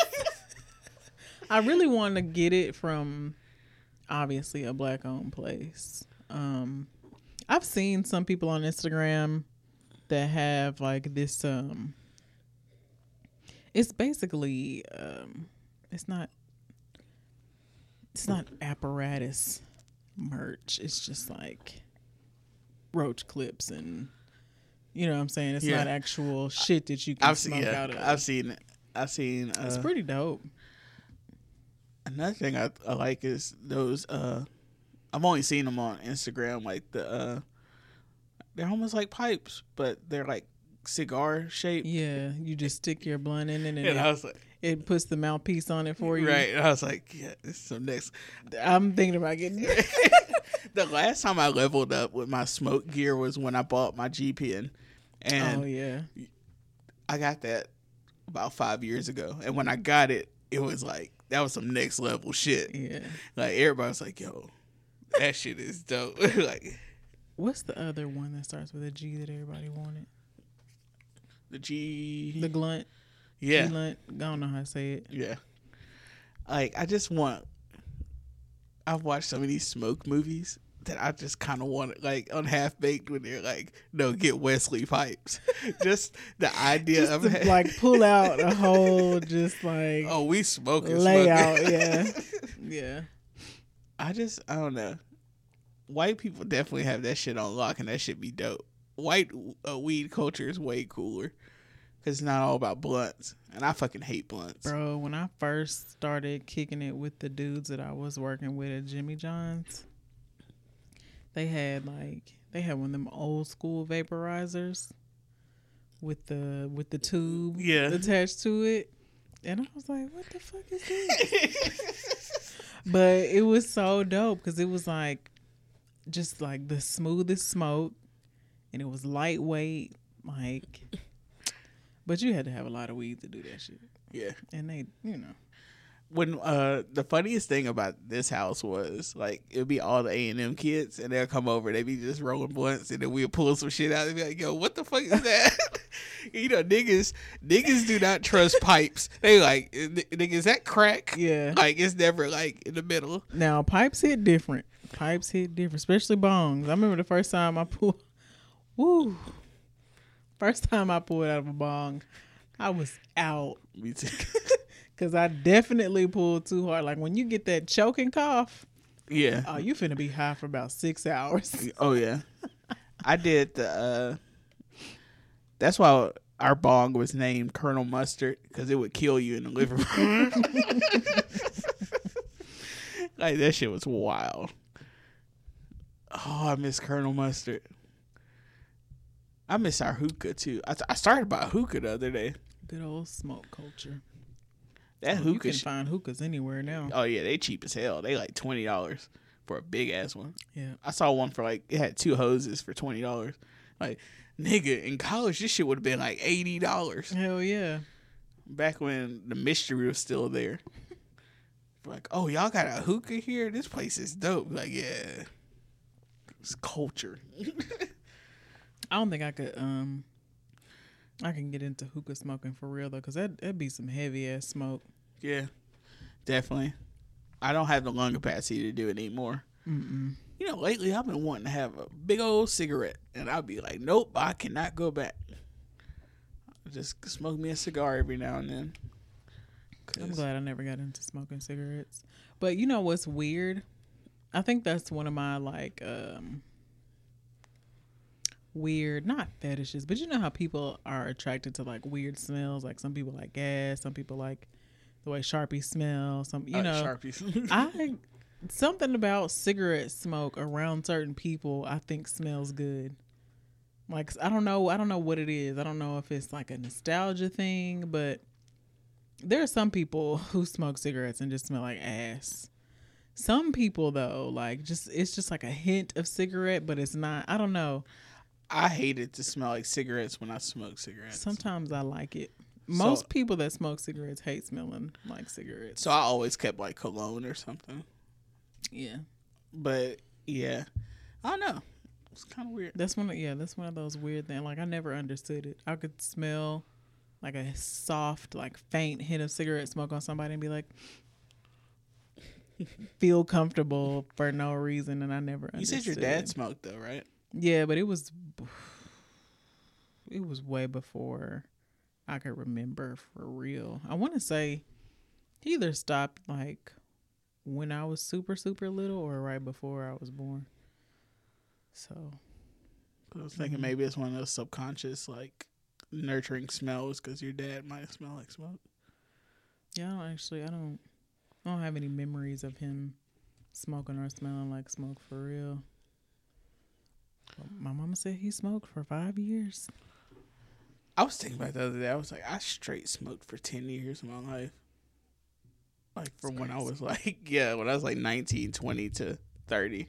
I really want to get it from, obviously, a black-owned place. Um, I've seen some people on Instagram that have like this. Um, it's basically, um, it's not, it's not apparatus merch. It's just like roach clips and you know what I'm saying. It's Yeah. not actual shit that you can I've smoke seen, yeah, out of. I've seen it. I've seen. Uh, it's pretty dope. Another thing I, I like is those. uh I've only seen them on Instagram, like the. uh They're almost like pipes, but they're like cigar shaped. Yeah, you just stick your blunt in it and And I it, was like, it puts the mouthpiece on it for you. right. I was like, yeah, this is some next. I'm thinking about getting the last time I leveled up with my smoke gear was when I bought my G Pen, and oh yeah. I got that about five years ago. And when I got it, it was like that was some next level shit. Yeah. Like everybody was like, "Yo, that shit is dope." like What's the other one that starts with a G that everybody wanted? the G, The glunt. yeah, Glunt. I don't know how to say it. yeah. Like I just want. I've watched some of these smoke movies that I just kind of want, like on Half Baked, when they're like, "No, get Wesley pipes." just the idea Just of to, like pull out a whole just like oh, we smoking layout. smoking. Yeah. Yeah. I just I don't know. White people definitely have that shit on lock, and that should be dope. White uh, weed culture is way cooler because it's not all about blunts, and I fucking hate blunts. Bro, when I first started kicking it with the dudes that I was working with at Jimmy John's, they had like they had one of them old school vaporizers with the with the tube Yeah. attached to it. And I was like, what the fuck is this? but it was so dope because it was like just like the smoothest smoke and it was lightweight, like but you had to have a lot of weed to do that shit. yeah. And they, you know, When uh the funniest thing about this house was like it'd be all the A and M kids, and they'll come over, they'd be just rolling blunts, and then we'll pull some shit out and be like, "Yo, what the fuck is that?" you know, niggas niggas do not trust pipes. They like, nigga, is that crack? yeah. Like it's never like in the middle. Now pipes hit different. Pipes hit different, especially bongs. I remember the first time I pulled, woo, first time I pulled out of a bong, I was out Me too. because I definitely pulled too hard. Like when you get that choking cough, yeah. oh, you finna be high for about six hours. Oh yeah, I did the. uh That's why our bong was named Colonel Mustard because it would kill you in the liver. like that shit was wild. Oh, I miss Colonel Mustard. I miss our hookah too. I, I started by hookah the other day. Good old smoke culture. That you hookah. can sh- find hookahs anywhere now. oh yeah, they cheap as hell. They like twenty dollars for a big ass one. Yeah. I saw one for like it had two hoses for twenty dollars. Like nigga, in college this shit would have been like eighty dollars. Hell yeah. Back when the mystery was still there. Like, oh y'all got a hookah here? This place is dope. Like, yeah. It's culture. I don't think I could um I can get into hookah smoking for real though, cause that that'd be some heavy ass smoke. Yeah. Definitely. I don't have the lung capacity to do it anymore. Mm-mm. You know, lately I've been wanting to have a big old cigarette, and I'll be like, nope, I cannot go back. Just smoke me a cigar every now and then. I'm glad I never got into smoking cigarettes. But you know what's weird? I think that's one of my like um weird not fetishes, but you know how people are attracted to like weird smells. Like some people like gas, some people like the way Sharpie smell. Some you uh, know Sharpies. I something about cigarette smoke around certain people I think smells good. Like I don't know, I don't know what it is. I don't know if it's like a nostalgia thing, but there are some people who smoke cigarettes and just smell like ass. Some people though, like just it's just like a hint of cigarette, but it's not. I don't know. I hate it to smell like cigarettes when I smoke cigarettes. Sometimes I like it. So- Most people that smoke cigarettes hate smelling like cigarettes. so I always kept like cologne or something. yeah. But yeah, I don't know. It's kind of weird. That's one. Of, yeah, that's one of those weird things. Like I never understood it. I could smell like a soft, like faint hint of cigarette smoke on somebody and be like, feel comfortable for no reason, and I never. You said your dad smoked though, right? Yeah, but it was. It was way before I could remember for real. I want to say he either stopped like when I was super super little or right before I was born. So I was thinking Mhm. maybe it's one of those subconscious like nurturing smells because your dad might smell like smoke. Yeah, I don't actually. I don't. I don't have any memories of him smoking or smelling like smoke for real. My mama said he smoked for five years. I was thinking about the other day. I was like, I straight smoked for ten years of my life. Like from when I was like, yeah, when I was like 19, 20 to thirty,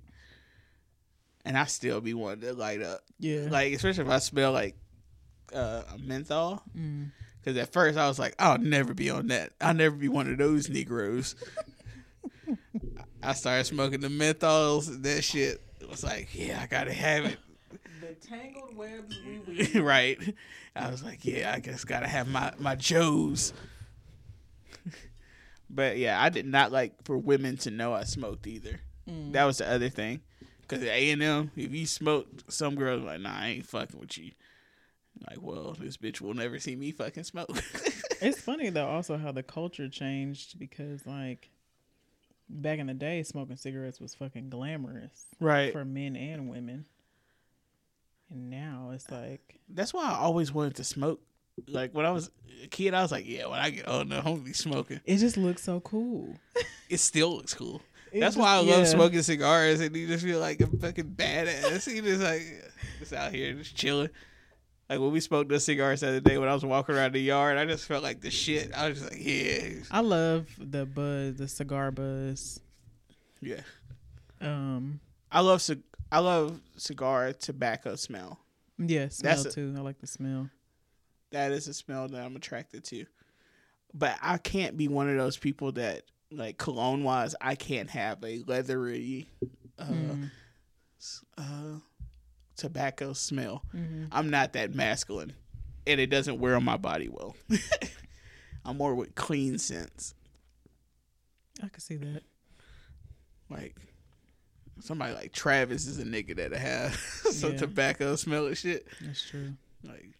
and I still be wanting to light up. Yeah. Like especially if I smell like uh, a menthol. mm. Because at first I was like, I'll never be on that. I'll never be one of those Negroes. I started smoking the menthols and that shit. It was like, yeah, I gotta have it. The tangled webs we right. I was like, yeah, I guess gotta have my, my Joes. but yeah, I did not like for women to know I smoked either. Mm. That was the other thing. Cause A and M, if you smoked, some girls like, nah, I ain't fucking with you. Like, well, this bitch will never see me fucking smoke. It's funny though, also how the culture changed because like back in the day, smoking cigarettes was fucking glamorous right. for men and women, and now it's like That's why I always wanted to smoke. Like when I was a kid, I was like, yeah, when I get older, I'm gonna be smoking. it just looks so cool. It still looks cool. It That's just- why I love yeah. smoking cigars, and you just feel like a fucking badass. You just like just out here just chilling. Like when we smoked those cigars the other day when I was walking around the yard, I just felt like the shit. I was just like, yeah, I love the buzz, the cigar buzz. yeah. Um, I love cig- I love cigar tobacco smell. yeah, smell That's a- too. I like the smell. That is a smell that I'm attracted to. But I can't be one of those people that like cologne wise, I can't have a leathery uh, Mm. uh, tobacco smell. Mhm. I'm not that masculine, and it doesn't wear on my body well. I'm more with clean scents, I can see that. like somebody like Travis is a nigga that have some Yeah. tobacco smell and shit. That's true. Like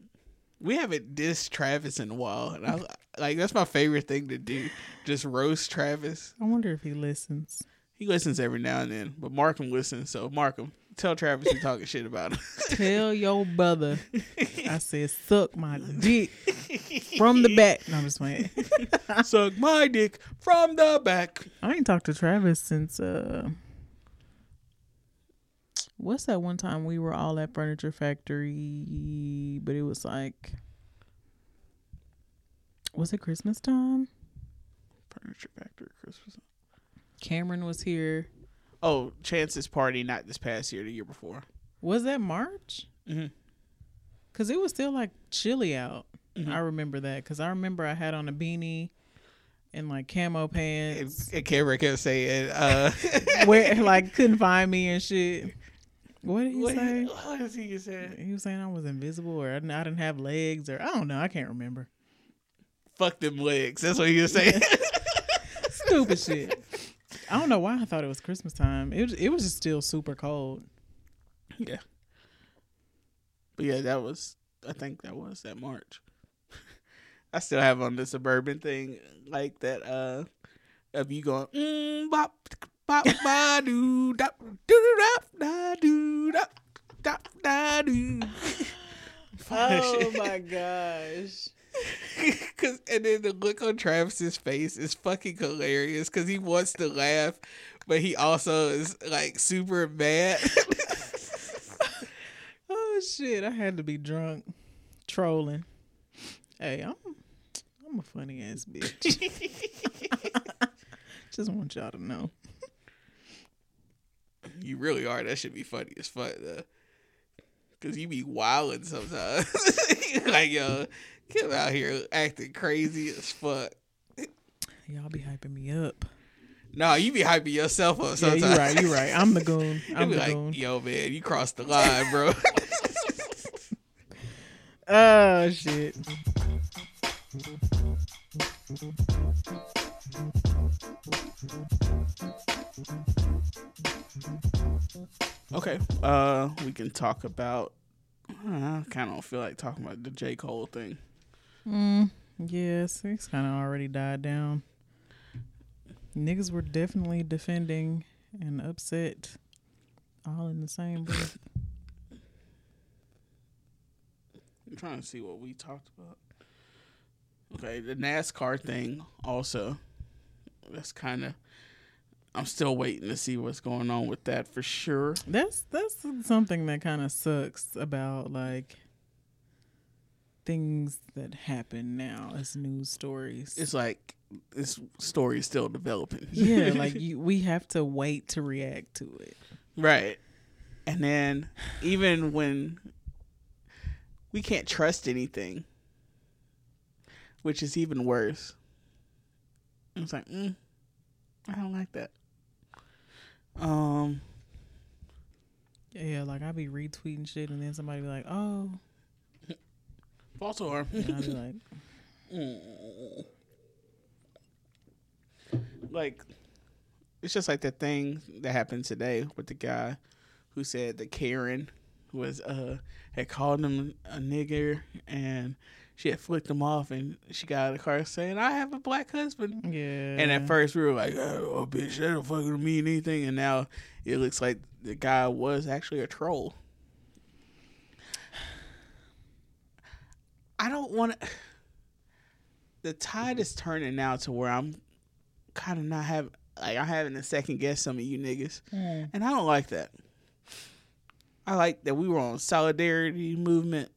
we haven't dissed Travis in a while, and I like that's my favorite thing to do. Just roast Travis. I wonder if he listens. He listens every now and then, but Markham listens. So Markham, Tell Travis you talking shit about him. Tell your brother I said suck my dick from the back. No, I'm just playing. Suck my dick from the back. I ain't talked to Travis since uh what's that one time we were all at Furniture Factory, but it was like was it Christmas time? Furniture Factory Christmas. Cameron was here. Oh, Chance's party, not this past year, the year before. Was that March? Mhm. Cause it was still like chilly out. Mhm. I remember that because I remember I had on a beanie and like camo And, pants, and Cameron kept saying, uh, where like couldn't find me and shit. What did he what, say? what is he saying? He was saying I was invisible or I didn't, I didn't have legs or I don't know. I can't remember. Fuck them legs. That's what he was saying. Stupid shit. I don't know why I thought it was Christmas time. It was, it was just still super cold. yeah. But yeah, that was, I think that was that March. I still have on the suburban thing, like that, uh, of you going, mm, bop, bop, ba, doo, dop, doo, doo, dop, da, doo, dop, dop, da, doo. Oh my gosh. Cause and then the look on Travis's face is fucking hilarious because he wants to laugh, but he also is like super mad. Oh shit! I had to be drunk, trolling. Hey, I'm I'm a funny ass bitch. Just want y'all to know. You really are. That should be funny as fuck though. Cause you be wilding sometimes. like yo, get out here acting crazy as fuck. Y'all be hyping me up. No, you be hyping yourself up Yeah, sometimes. you right. You right. I'm the goon. I'm be the like, goon. yo, man, you crossed the line, bro. Oh shit. Okay. Uh, we can talk about. I kind of don't feel like talking about the J Cole thing. Mm, yes, it's kind of already died down. Niggas were definitely defending and upset, all in the same breath. I'm trying to see what we talked about. Okay, the NASCAR thing also. That's kind of. I'm still waiting to see what's going on with that for sure. That's that's something that kind of sucks about like things that happen now as news stories. It's like this story is still developing. yeah, like you, we have to wait to react to it. right. And then even when we can't trust anything, which is even worse. It's like, mm, I don't like that. Um, Yeah, like I be retweeting shit and then somebody be like, "Oh," false alarm. and I be like, like it's just like that thing that happened today with the guy who said that Karen was uh had called him a nigger and she had flicked him off and she got out of the car saying I have a black husband. "Yeah." And at first we were like, oh, bitch, that don't fucking mean anything. And now it looks like the guy was actually a troll. I don't want to. The tide is turning now to where I'm kind of not having, like, I'm having to second guess some of you niggas. Mm. And I don't like that. I like that we were on solidarity movement.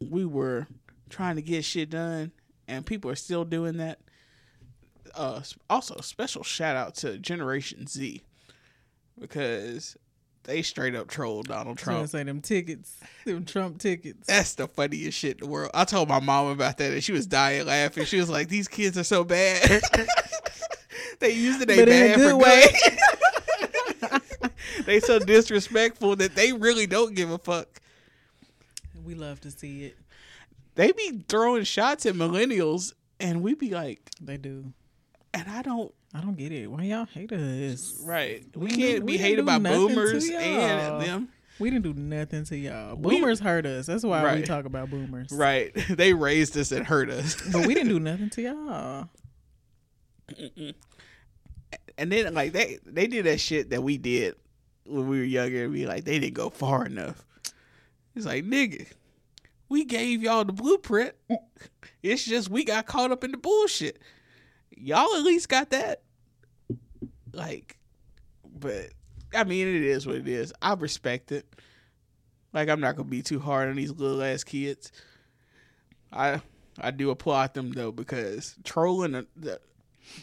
We were trying to get shit done, and people are still doing that. Uh, also, special shout out to Generation Z because they straight up trolled Donald Trump. say them tickets, them Trump tickets. That's the funniest shit in the world. I told my mom about that, and she was dying laughing. She was like, "These kids are so bad. they used it they But a bad for way. they so disrespectful that they really don't give a fuck. We love to see it. They be throwing shots at millennials, and we be like, They do. and I don't. I don't get it. Why y'all hate us? Right, we, We can't be we hated by do nothing to boomers and them. We didn't do nothing to y'all. We- Boomers hurt us. That's why we talk about boomers. Right, they raised us and hurt us. But we didn't do nothing to y'all. and then like they they did that shit that we did when we were younger and be like, they didn't go far enough. It's like, nigga, we gave y'all the blueprint. It's just we got caught up in the bullshit. Y'all at least got that. Like, but I mean, it is what it is. I respect it. Like, I'm not gonna be too hard on these little ass kids. I I do applaud them though because trolling the the,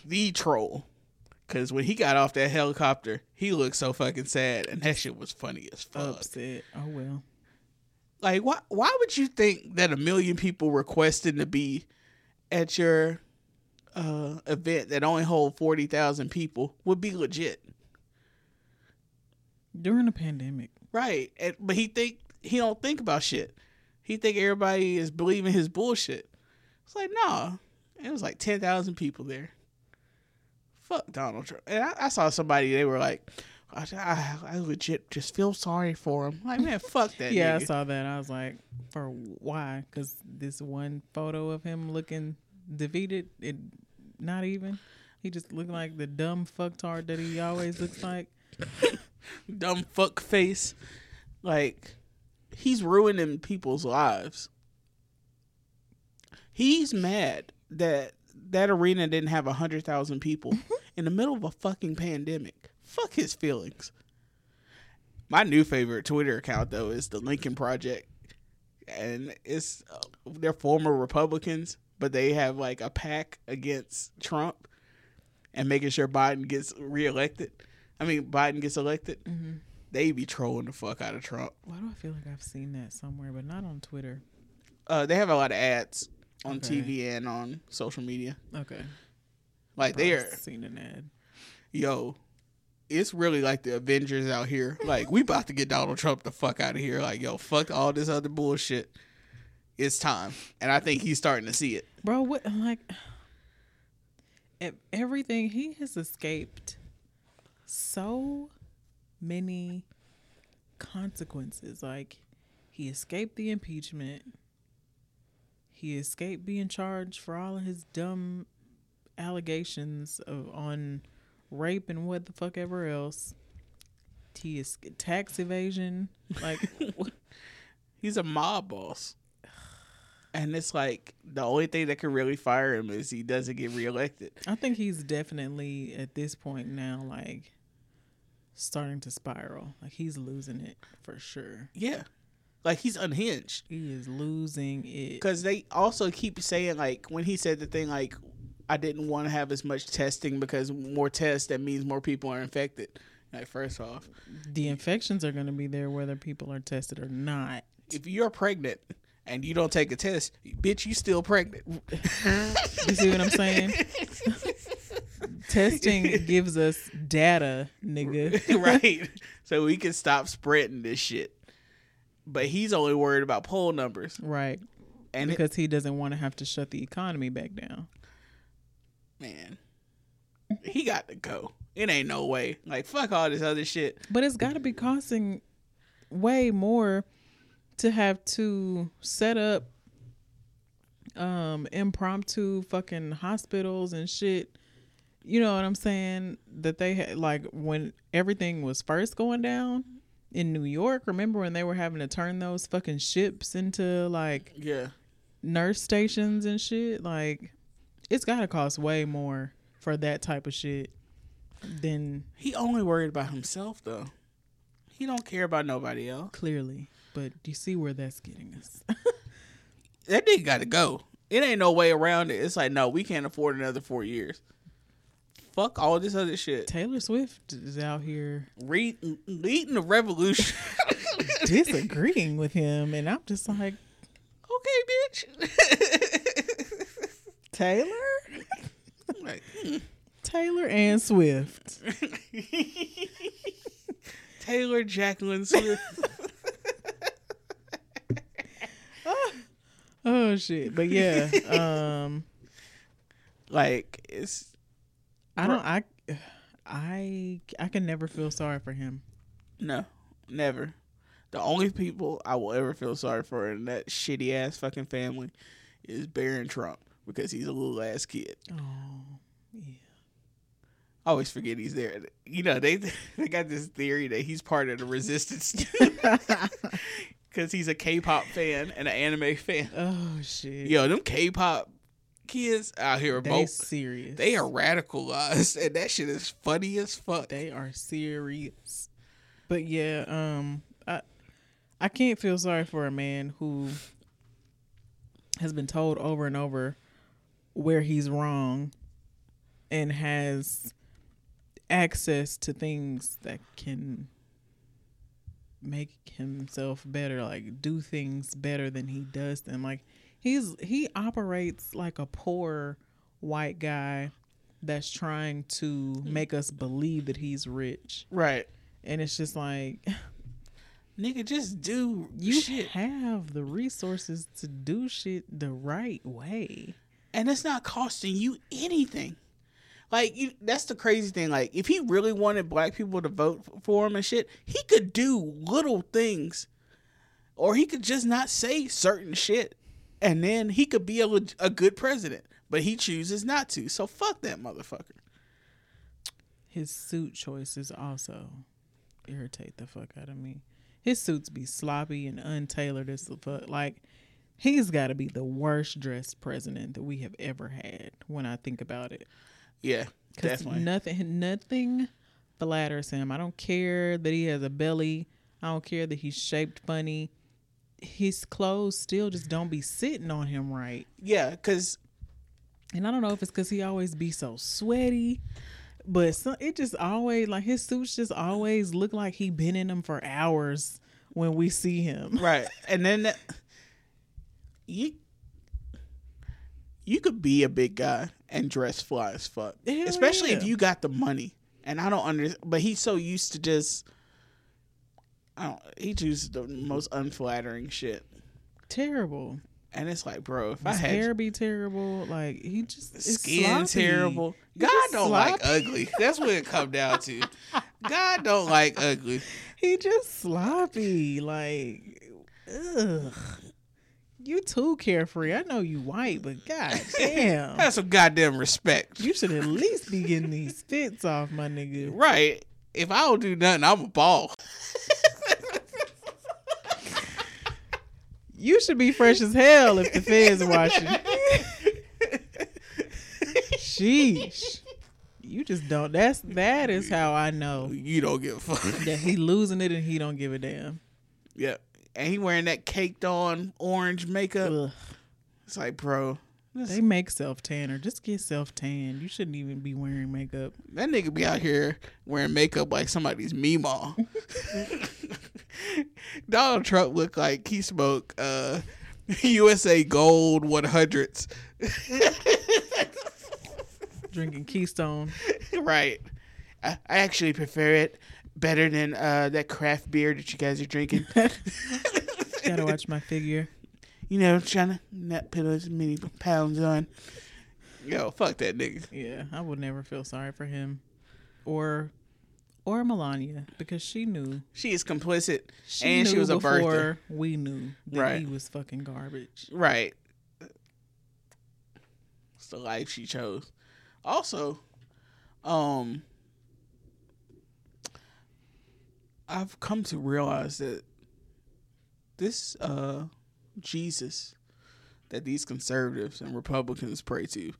the troll. Cause when he got off that helicopter, he looked so fucking sad, and that shit was funny as fuck. Upset. Oh well. Like, why? Why would you think that a million people requesting to be at your uh, event that only hold forty thousand people would be legit? During the pandemic. Right. And, but he think he don't think about shit. He think everybody is believing his bullshit. It's like, nah. It was like ten thousand people there. Fuck Donald Trump. And I, I saw somebody. They were like, I, I, I legit just feel sorry for him. Like, man, fuck that. Yeah, I saw that. I was like, for why? Because this one photo of him looking defeated, it not even. He just looked like the dumb fucktard that he always looks like. dumb fuck face. Like, he's ruining people's lives. He's mad that that arena didn't have a hundred thousand people in the middle of a fucking pandemic. Fuck his feelings. My new favorite Twitter account though is the Lincoln Project, and it's uh, they're former Republicans, but they have like a PAC against Trump and making sure Biden gets reelected. I mean, Biden gets elected. Mm-hmm. They be trolling the fuck out of Trump. Why do I feel like I've seen that somewhere, but not on Twitter? Uh, they have a lot of ads on Okay. TV and on social media. Okay, Like they are, I've seen an ad. yo, it's really like the Avengers out here. Like we about to get Donald Trump the fuck out of here. Like yo, fuck all this other bullshit. It's time, and I think he's starting to see it. bro what like everything he has escaped so many consequences like he escaped the impeachment he escaped being charged for all of his dumb allegations of on rape and what the fuck ever else he is tax evasion like He's a mob boss, and it's like the only thing that can really fire him is he doesn't get reelected. I think he's definitely at this point now like starting to spiral. Like he's losing it for sure. Yeah, like he's unhinged. He is losing it. because they also keep saying like when he said the thing like I didn't want to have as much testing because more tests that means more people are infected. Like first off, The infections are going to be there whether people are tested or not. if you're pregnant and you don't take a test, bitch, you still pregnant. You see what I'm saying? Testing gives us data, nigga. right? So we can stop spreading this shit. But he's only worried about poll numbers, Right. and it, Because he doesn't want to have to shut the economy back down. Man, he got to go. It ain't no way. Like fuck all this other shit. But it's got to be costing way more to have to set up um impromptu fucking hospitals and shit. You know what I'm saying? That they had like when everything was first going down in New York. Remember when they were having to turn those fucking ships into like Yeah, nurse stations and shit? Like it's got to cost way more for that type of shit than he only worried about himself though. He don't care about nobody else. clearly. But you see where that's getting us. that nigga got to go. It ain't no way around it. It's like, no, we can't afford another four years. Fuck all this other shit. Taylor Swift is out here Re- leading the revolution. disagreeing with him, and I'm just like, okay, bitch. Taylor, like, hmm. Taylor and Swift. Taylor Jacqueline Swift. Oh shit! But yeah, um, like, it's I don't, I, I, I can never feel sorry for him. no, never. The only people I will ever feel sorry for in that shitty ass fucking family is Barron Trump because he's a little ass kid. Oh, yeah. I always forget he's there. You know, they they got this theory that he's part of the resistance because he's a K-pop fan and an anime fan. oh shit. Yo, them K-pop kids out here are they both serious. they are radicalized, and that shit is funny as fuck. They are serious. But yeah, um I I can't feel sorry for a man who has been told over and over where he's wrong and has access to things that can make himself better, like do things better than he does them. Like he's he operates like a poor white guy that's trying to make us believe that he's rich. Right, And it's just like nigga, just do you shit, have the resources to do shit the right way. And it's not costing you anything. Like you, that's the crazy thing. Like if he really wanted black people to vote for him and shit, he could do little things, or he could just not say certain shit, and then he could be a, a good president. But he chooses not to. So fuck that motherfucker. His suit choices also irritate the fuck out of me. His suits be sloppy and untailored as the fuck. Like he's got to be the worst dressed president that we have ever had. When I think about it, Yeah, because definitely. nothing, nothing flatters him. I don't care that he has a belly. I don't care that he's shaped funny. His clothes still just don't be sitting on him right. yeah, because And I don't know if it's because he always be so sweaty, but some, it just always like his suits just always look like he been in them for hours when we see him. right, and then that, you you could be a big guy and dress fly as fuck, Hell especially if you got the money. And I don't understand, but he's so used to just. I don't. He chooses the most unflattering shit, Terrible. and it's like, bro, if I had hair be terrible. Like he just is skin sloppy. terrible, God don't like ugly. That's what it come down to. God don't like ugly. He just sloppy. Like, ugh. You too carefree. I know you white, but god damn. Have some goddamn respect. You should at least be getting these fits off, my nigga. Right. If I don't do nothing, I'm a ball. You should be fresh as hell if the feds watching. Sheesh. You just don't. That's that is how I know You don't give a fuck. that he losing it and he don't give a damn. yeah. And he wearing that caked on orange makeup. Ugh. It's like, bro, this- They make self tanner. just get self tan. You shouldn't even be wearing makeup. that nigga be out here wearing makeup like somebody's meemaw. Donald Trump looked like he smoked uh, USA Gold 100s. Drinking Keystone. right. I, I actually prefer it better than uh, that craft beer that you guys are drinking. Gotta watch my figure. you know, trying to not put as many pounds on. Yo, fuck that nigga. Yeah, I would never feel sorry for him, or or Melania because she knew. She is complicit, She and she was a birther. before we knew that Right. he was fucking garbage. Right. It's the life she chose. Also, um, I've come to realize that this uh Jesus that these conservatives and Republicans pray to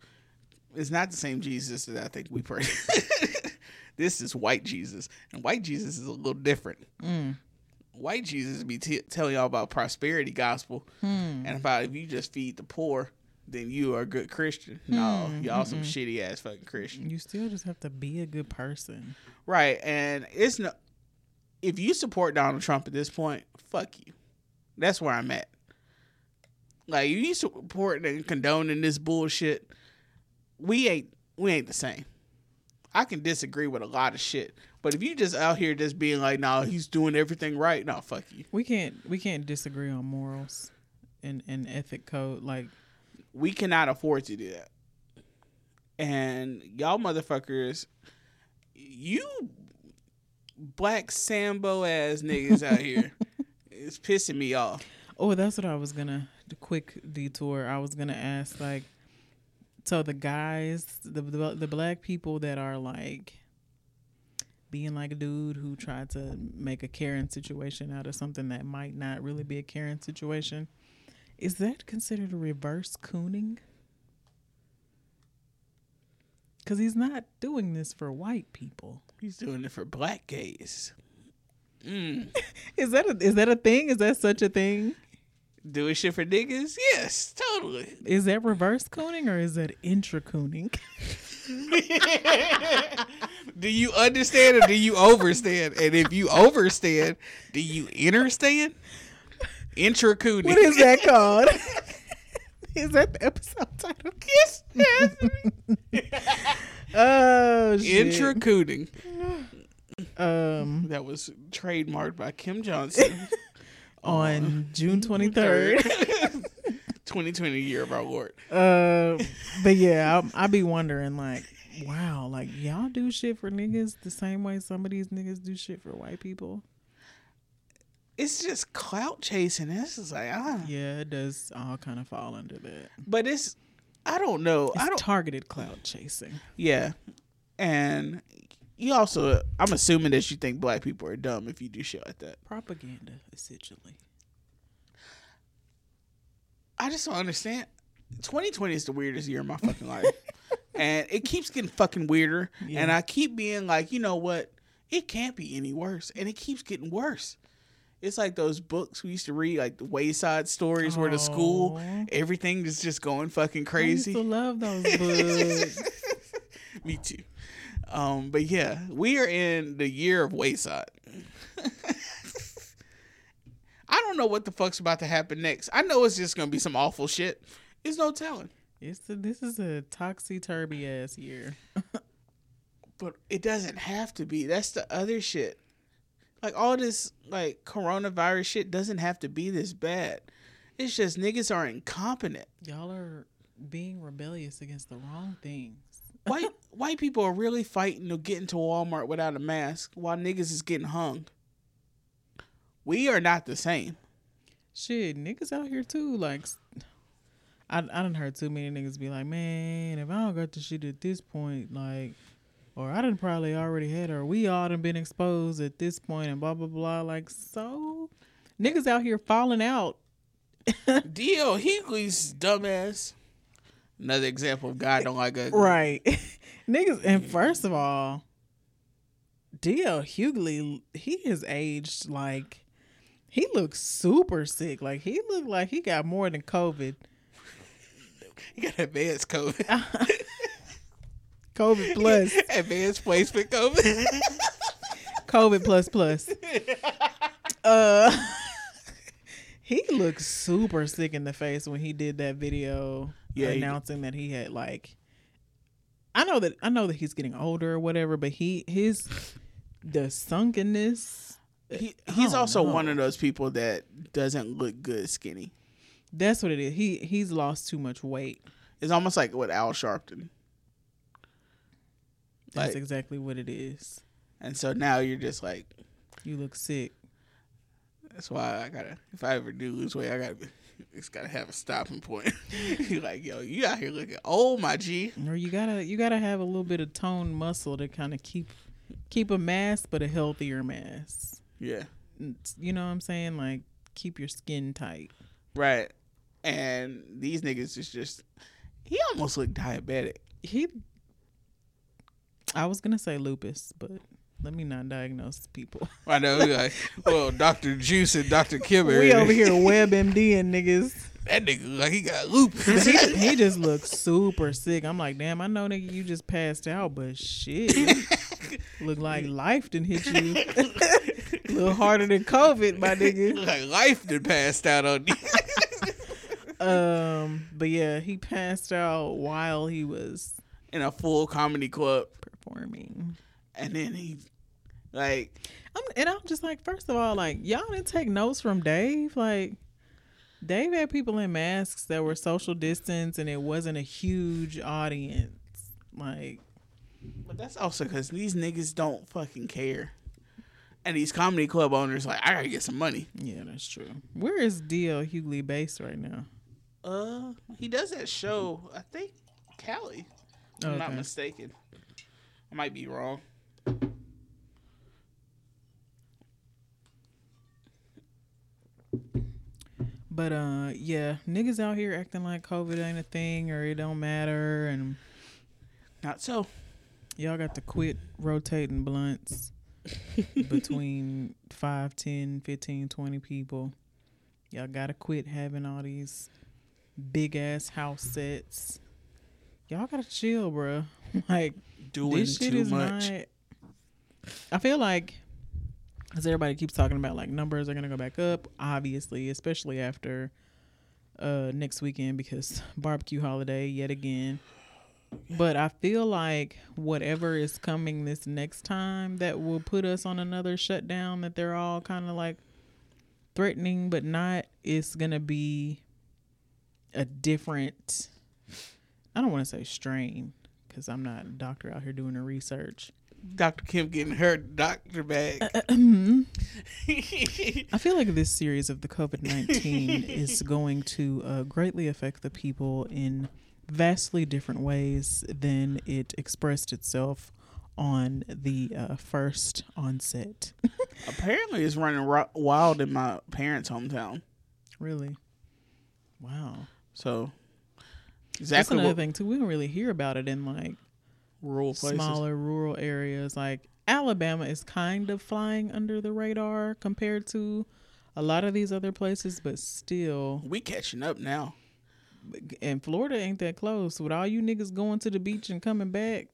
is not the same Jesus that I think we pray. To. This is white Jesus, and white Jesus is a little different. Mm. White Jesus be t- telling y'all about prosperity gospel Hmm. and about if you just feed the poor, then you are a good Christian. No, Hmm, y'all some shitty ass fucking Christian. You still just have to be a good person. Right, and it's no. If you support Donald Trump at this point, fuck you. That's where I'm at. Like you supporting and condoning this bullshit, we ain't we ain't the same. I can disagree with a lot of shit, but if you just out here just being like, "No, he's doing everything right," no, fuck you. We can't we can't disagree on morals and and ethic code. Like we cannot afford to do that. And y'all motherfuckers, you black Sambo ass niggas out here, it's pissing me off. oh, that's what I was gonna. The quick detour. I was gonna ask like, So the guys, the, the the black people that are like being like a dude who tried to make a Karen situation out of something that might not really be a Karen situation, is that considered a reverse cooning? Because he's not doing this for white people. He's doing it for black gaze. Mm. Is that a, is that a thing? Is that such a thing? Doing shit for niggas? Yes, totally. Is that reverse cooning or is that intra cooning? do you understand or do you overstand? And if you overstand, do you understand? Intra cooning. What is that called? is that the episode title? Yes, yes. Oh shit. Intra cooning. um That was trademarked by Kim Johnson. on June twenty third. 2020 year of our Lord. Uh, but yeah, I, I be wondering like, wow, like y'all do shit for niggas the same way some of these niggas do shit for white people. It's just clout chasing. This is like, ah. Yeah, it does all kind of fall under that. But it's, I don't know. It's I don't. targeted cloud chasing. Yeah, and you also, I'm assuming that you think black people are dumb if you do shit like that. Propaganda, essentially. I just don't understand. 2020 is the weirdest year of my fucking life, and it keeps getting fucking weirder. Yeah. And I keep being like, you know what? It can't be any worse, and it keeps getting worse. It's like those books we used to read, like the Wayside Stories, where the school everything is just going fucking crazy. I used to love those books. Me too. Um, but yeah, we are in the year of Wayside. I don't know what the fuck's about to happen next. I know it's just gonna be some awful shit. It's no telling. it's the, this is a toxy turby ass year. But it doesn't have to be. That's the other shit. Like all this like coronavirus shit doesn't have to be this bad. It's just niggas are incompetent. Y'all are being rebellious against the wrong things. White white people are really fighting to get into Walmart without a mask while niggas is getting hung. We are not the same. Shit, niggas out here too. Like, I I done heard too many niggas be like, man, if I don't got the shit at this point, like, or I done probably already had, or we all done been exposed at this point, and blah blah blah. Like, so niggas out here falling out. D.L. Hughley's dumbass. Another example of God don't like ugly. Right, niggas. And first of all, D.L. Hughley, he has aged like. He looks super sick. Like he looked like he got more than COVID. He got advanced COVID. COVID plus. advanced placement COVID. COVID plus plus. Uh, he looked super sick in the face when he did that video Yeah, he announcing that he had like. I know that I know that he's getting older or whatever, but he his the sunkenness. he, he's also know. one of those people that doesn't look good skinny. That's what it is. He he's lost too much weight. It's almost like with Al Sharpton. That's Like- exactly what it is. And so now you're just like, You look sick. that's why I gotta, if I ever do lose weight, I gotta, it's gotta have a stopping point. you're like, yo, you out here looking old, my G. Or you gotta you gotta have a little bit of toned muscle to kind of keep keep a mass, but a healthier mass. Yeah. You know what I'm saying? Like keep your skin tight. Right. And these niggas is just, he almost looked diabetic. He, I was gonna say lupus, but let me not diagnose people. I know, like, well, Dr. Juice and Dr. Kimmer. we over here WebMD and niggas. That nigga like he got lupus. He, he just looks super sick. I'm like, damn, I know nigga, you just passed out, but shit, look like life didn't hit you. a little harder than COVID, my nigga. like life done passed out on you. Um, but yeah, he passed out while he was in a full comedy club. Performing. And then he, like, I'm, and I'm just like, first of all, like y'all didn't take notes from Dave. Like Dave had people in masks that were social distance, and it wasn't a huge audience. Like but that's also because these niggas don't fucking care. And these comedy club owners, like, I gotta get some money. yeah, that's true. Where is DL Hughley based right now? Uh, he does that show, I think, Cali. if I'm not mistaken. I might be wrong. But uh, yeah, niggas out here acting like COVID ain't a thing or it don't matter, and Not so. y'all got to quit rotating blunts between 5, 10, 15, 20 people. Y'all gotta quit having all these big ass house sets. Y'all gotta chill, bro. Like Doing this shit too is much. not. I feel like, as everybody keeps talking about, like numbers are gonna go back up. Obviously, especially after uh next weekend because barbecue holiday yet again. But I feel like whatever is coming this next time that will put us on another shutdown that they're all kind of like threatening but not it's gonna be a different I don't want to say strain because I'm not a doctor out here doing the research. Dr. Kim getting her doctor bag. I feel like this series of the COVID 19 is going to uh, greatly affect the people in vastly different ways than it expressed itself on the uh, first onset. Apparently, it's running ro- wild in my parents' hometown. really? Wow. So, That's another what thing, too. We don't really hear about it in like rural places. smaller rural areas. Like Alabama is kind of flying under the radar compared to a lot of these other places, but still. We catching up now. And Florida ain't that close. With all you niggas going to the beach and coming back,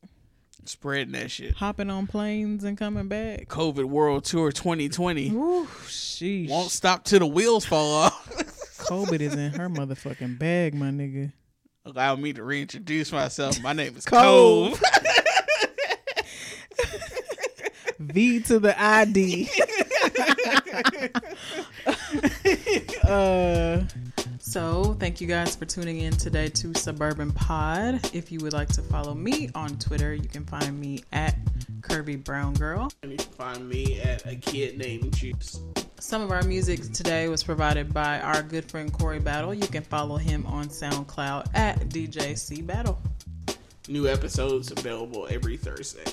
Spreading that shit. hopping on planes and coming back. COVID World Tour 2020 Ooh, sheesh. won't stop till the wheels fall off. COVID is in her motherfucking bag, my nigga. Allow me to reintroduce myself. My name is Cove. Cove. V to the ID. uh, so, thank you guys for tuning in today to Suburban Pod. If you would like to follow me on Twitter, you can find me at Curvy Brown Girl. And you can find me at a kid named Juice. Some of our music today was provided by our good friend Corey Battle. You can follow him on SoundCloud at DJC Battle. New episodes available every Thursday.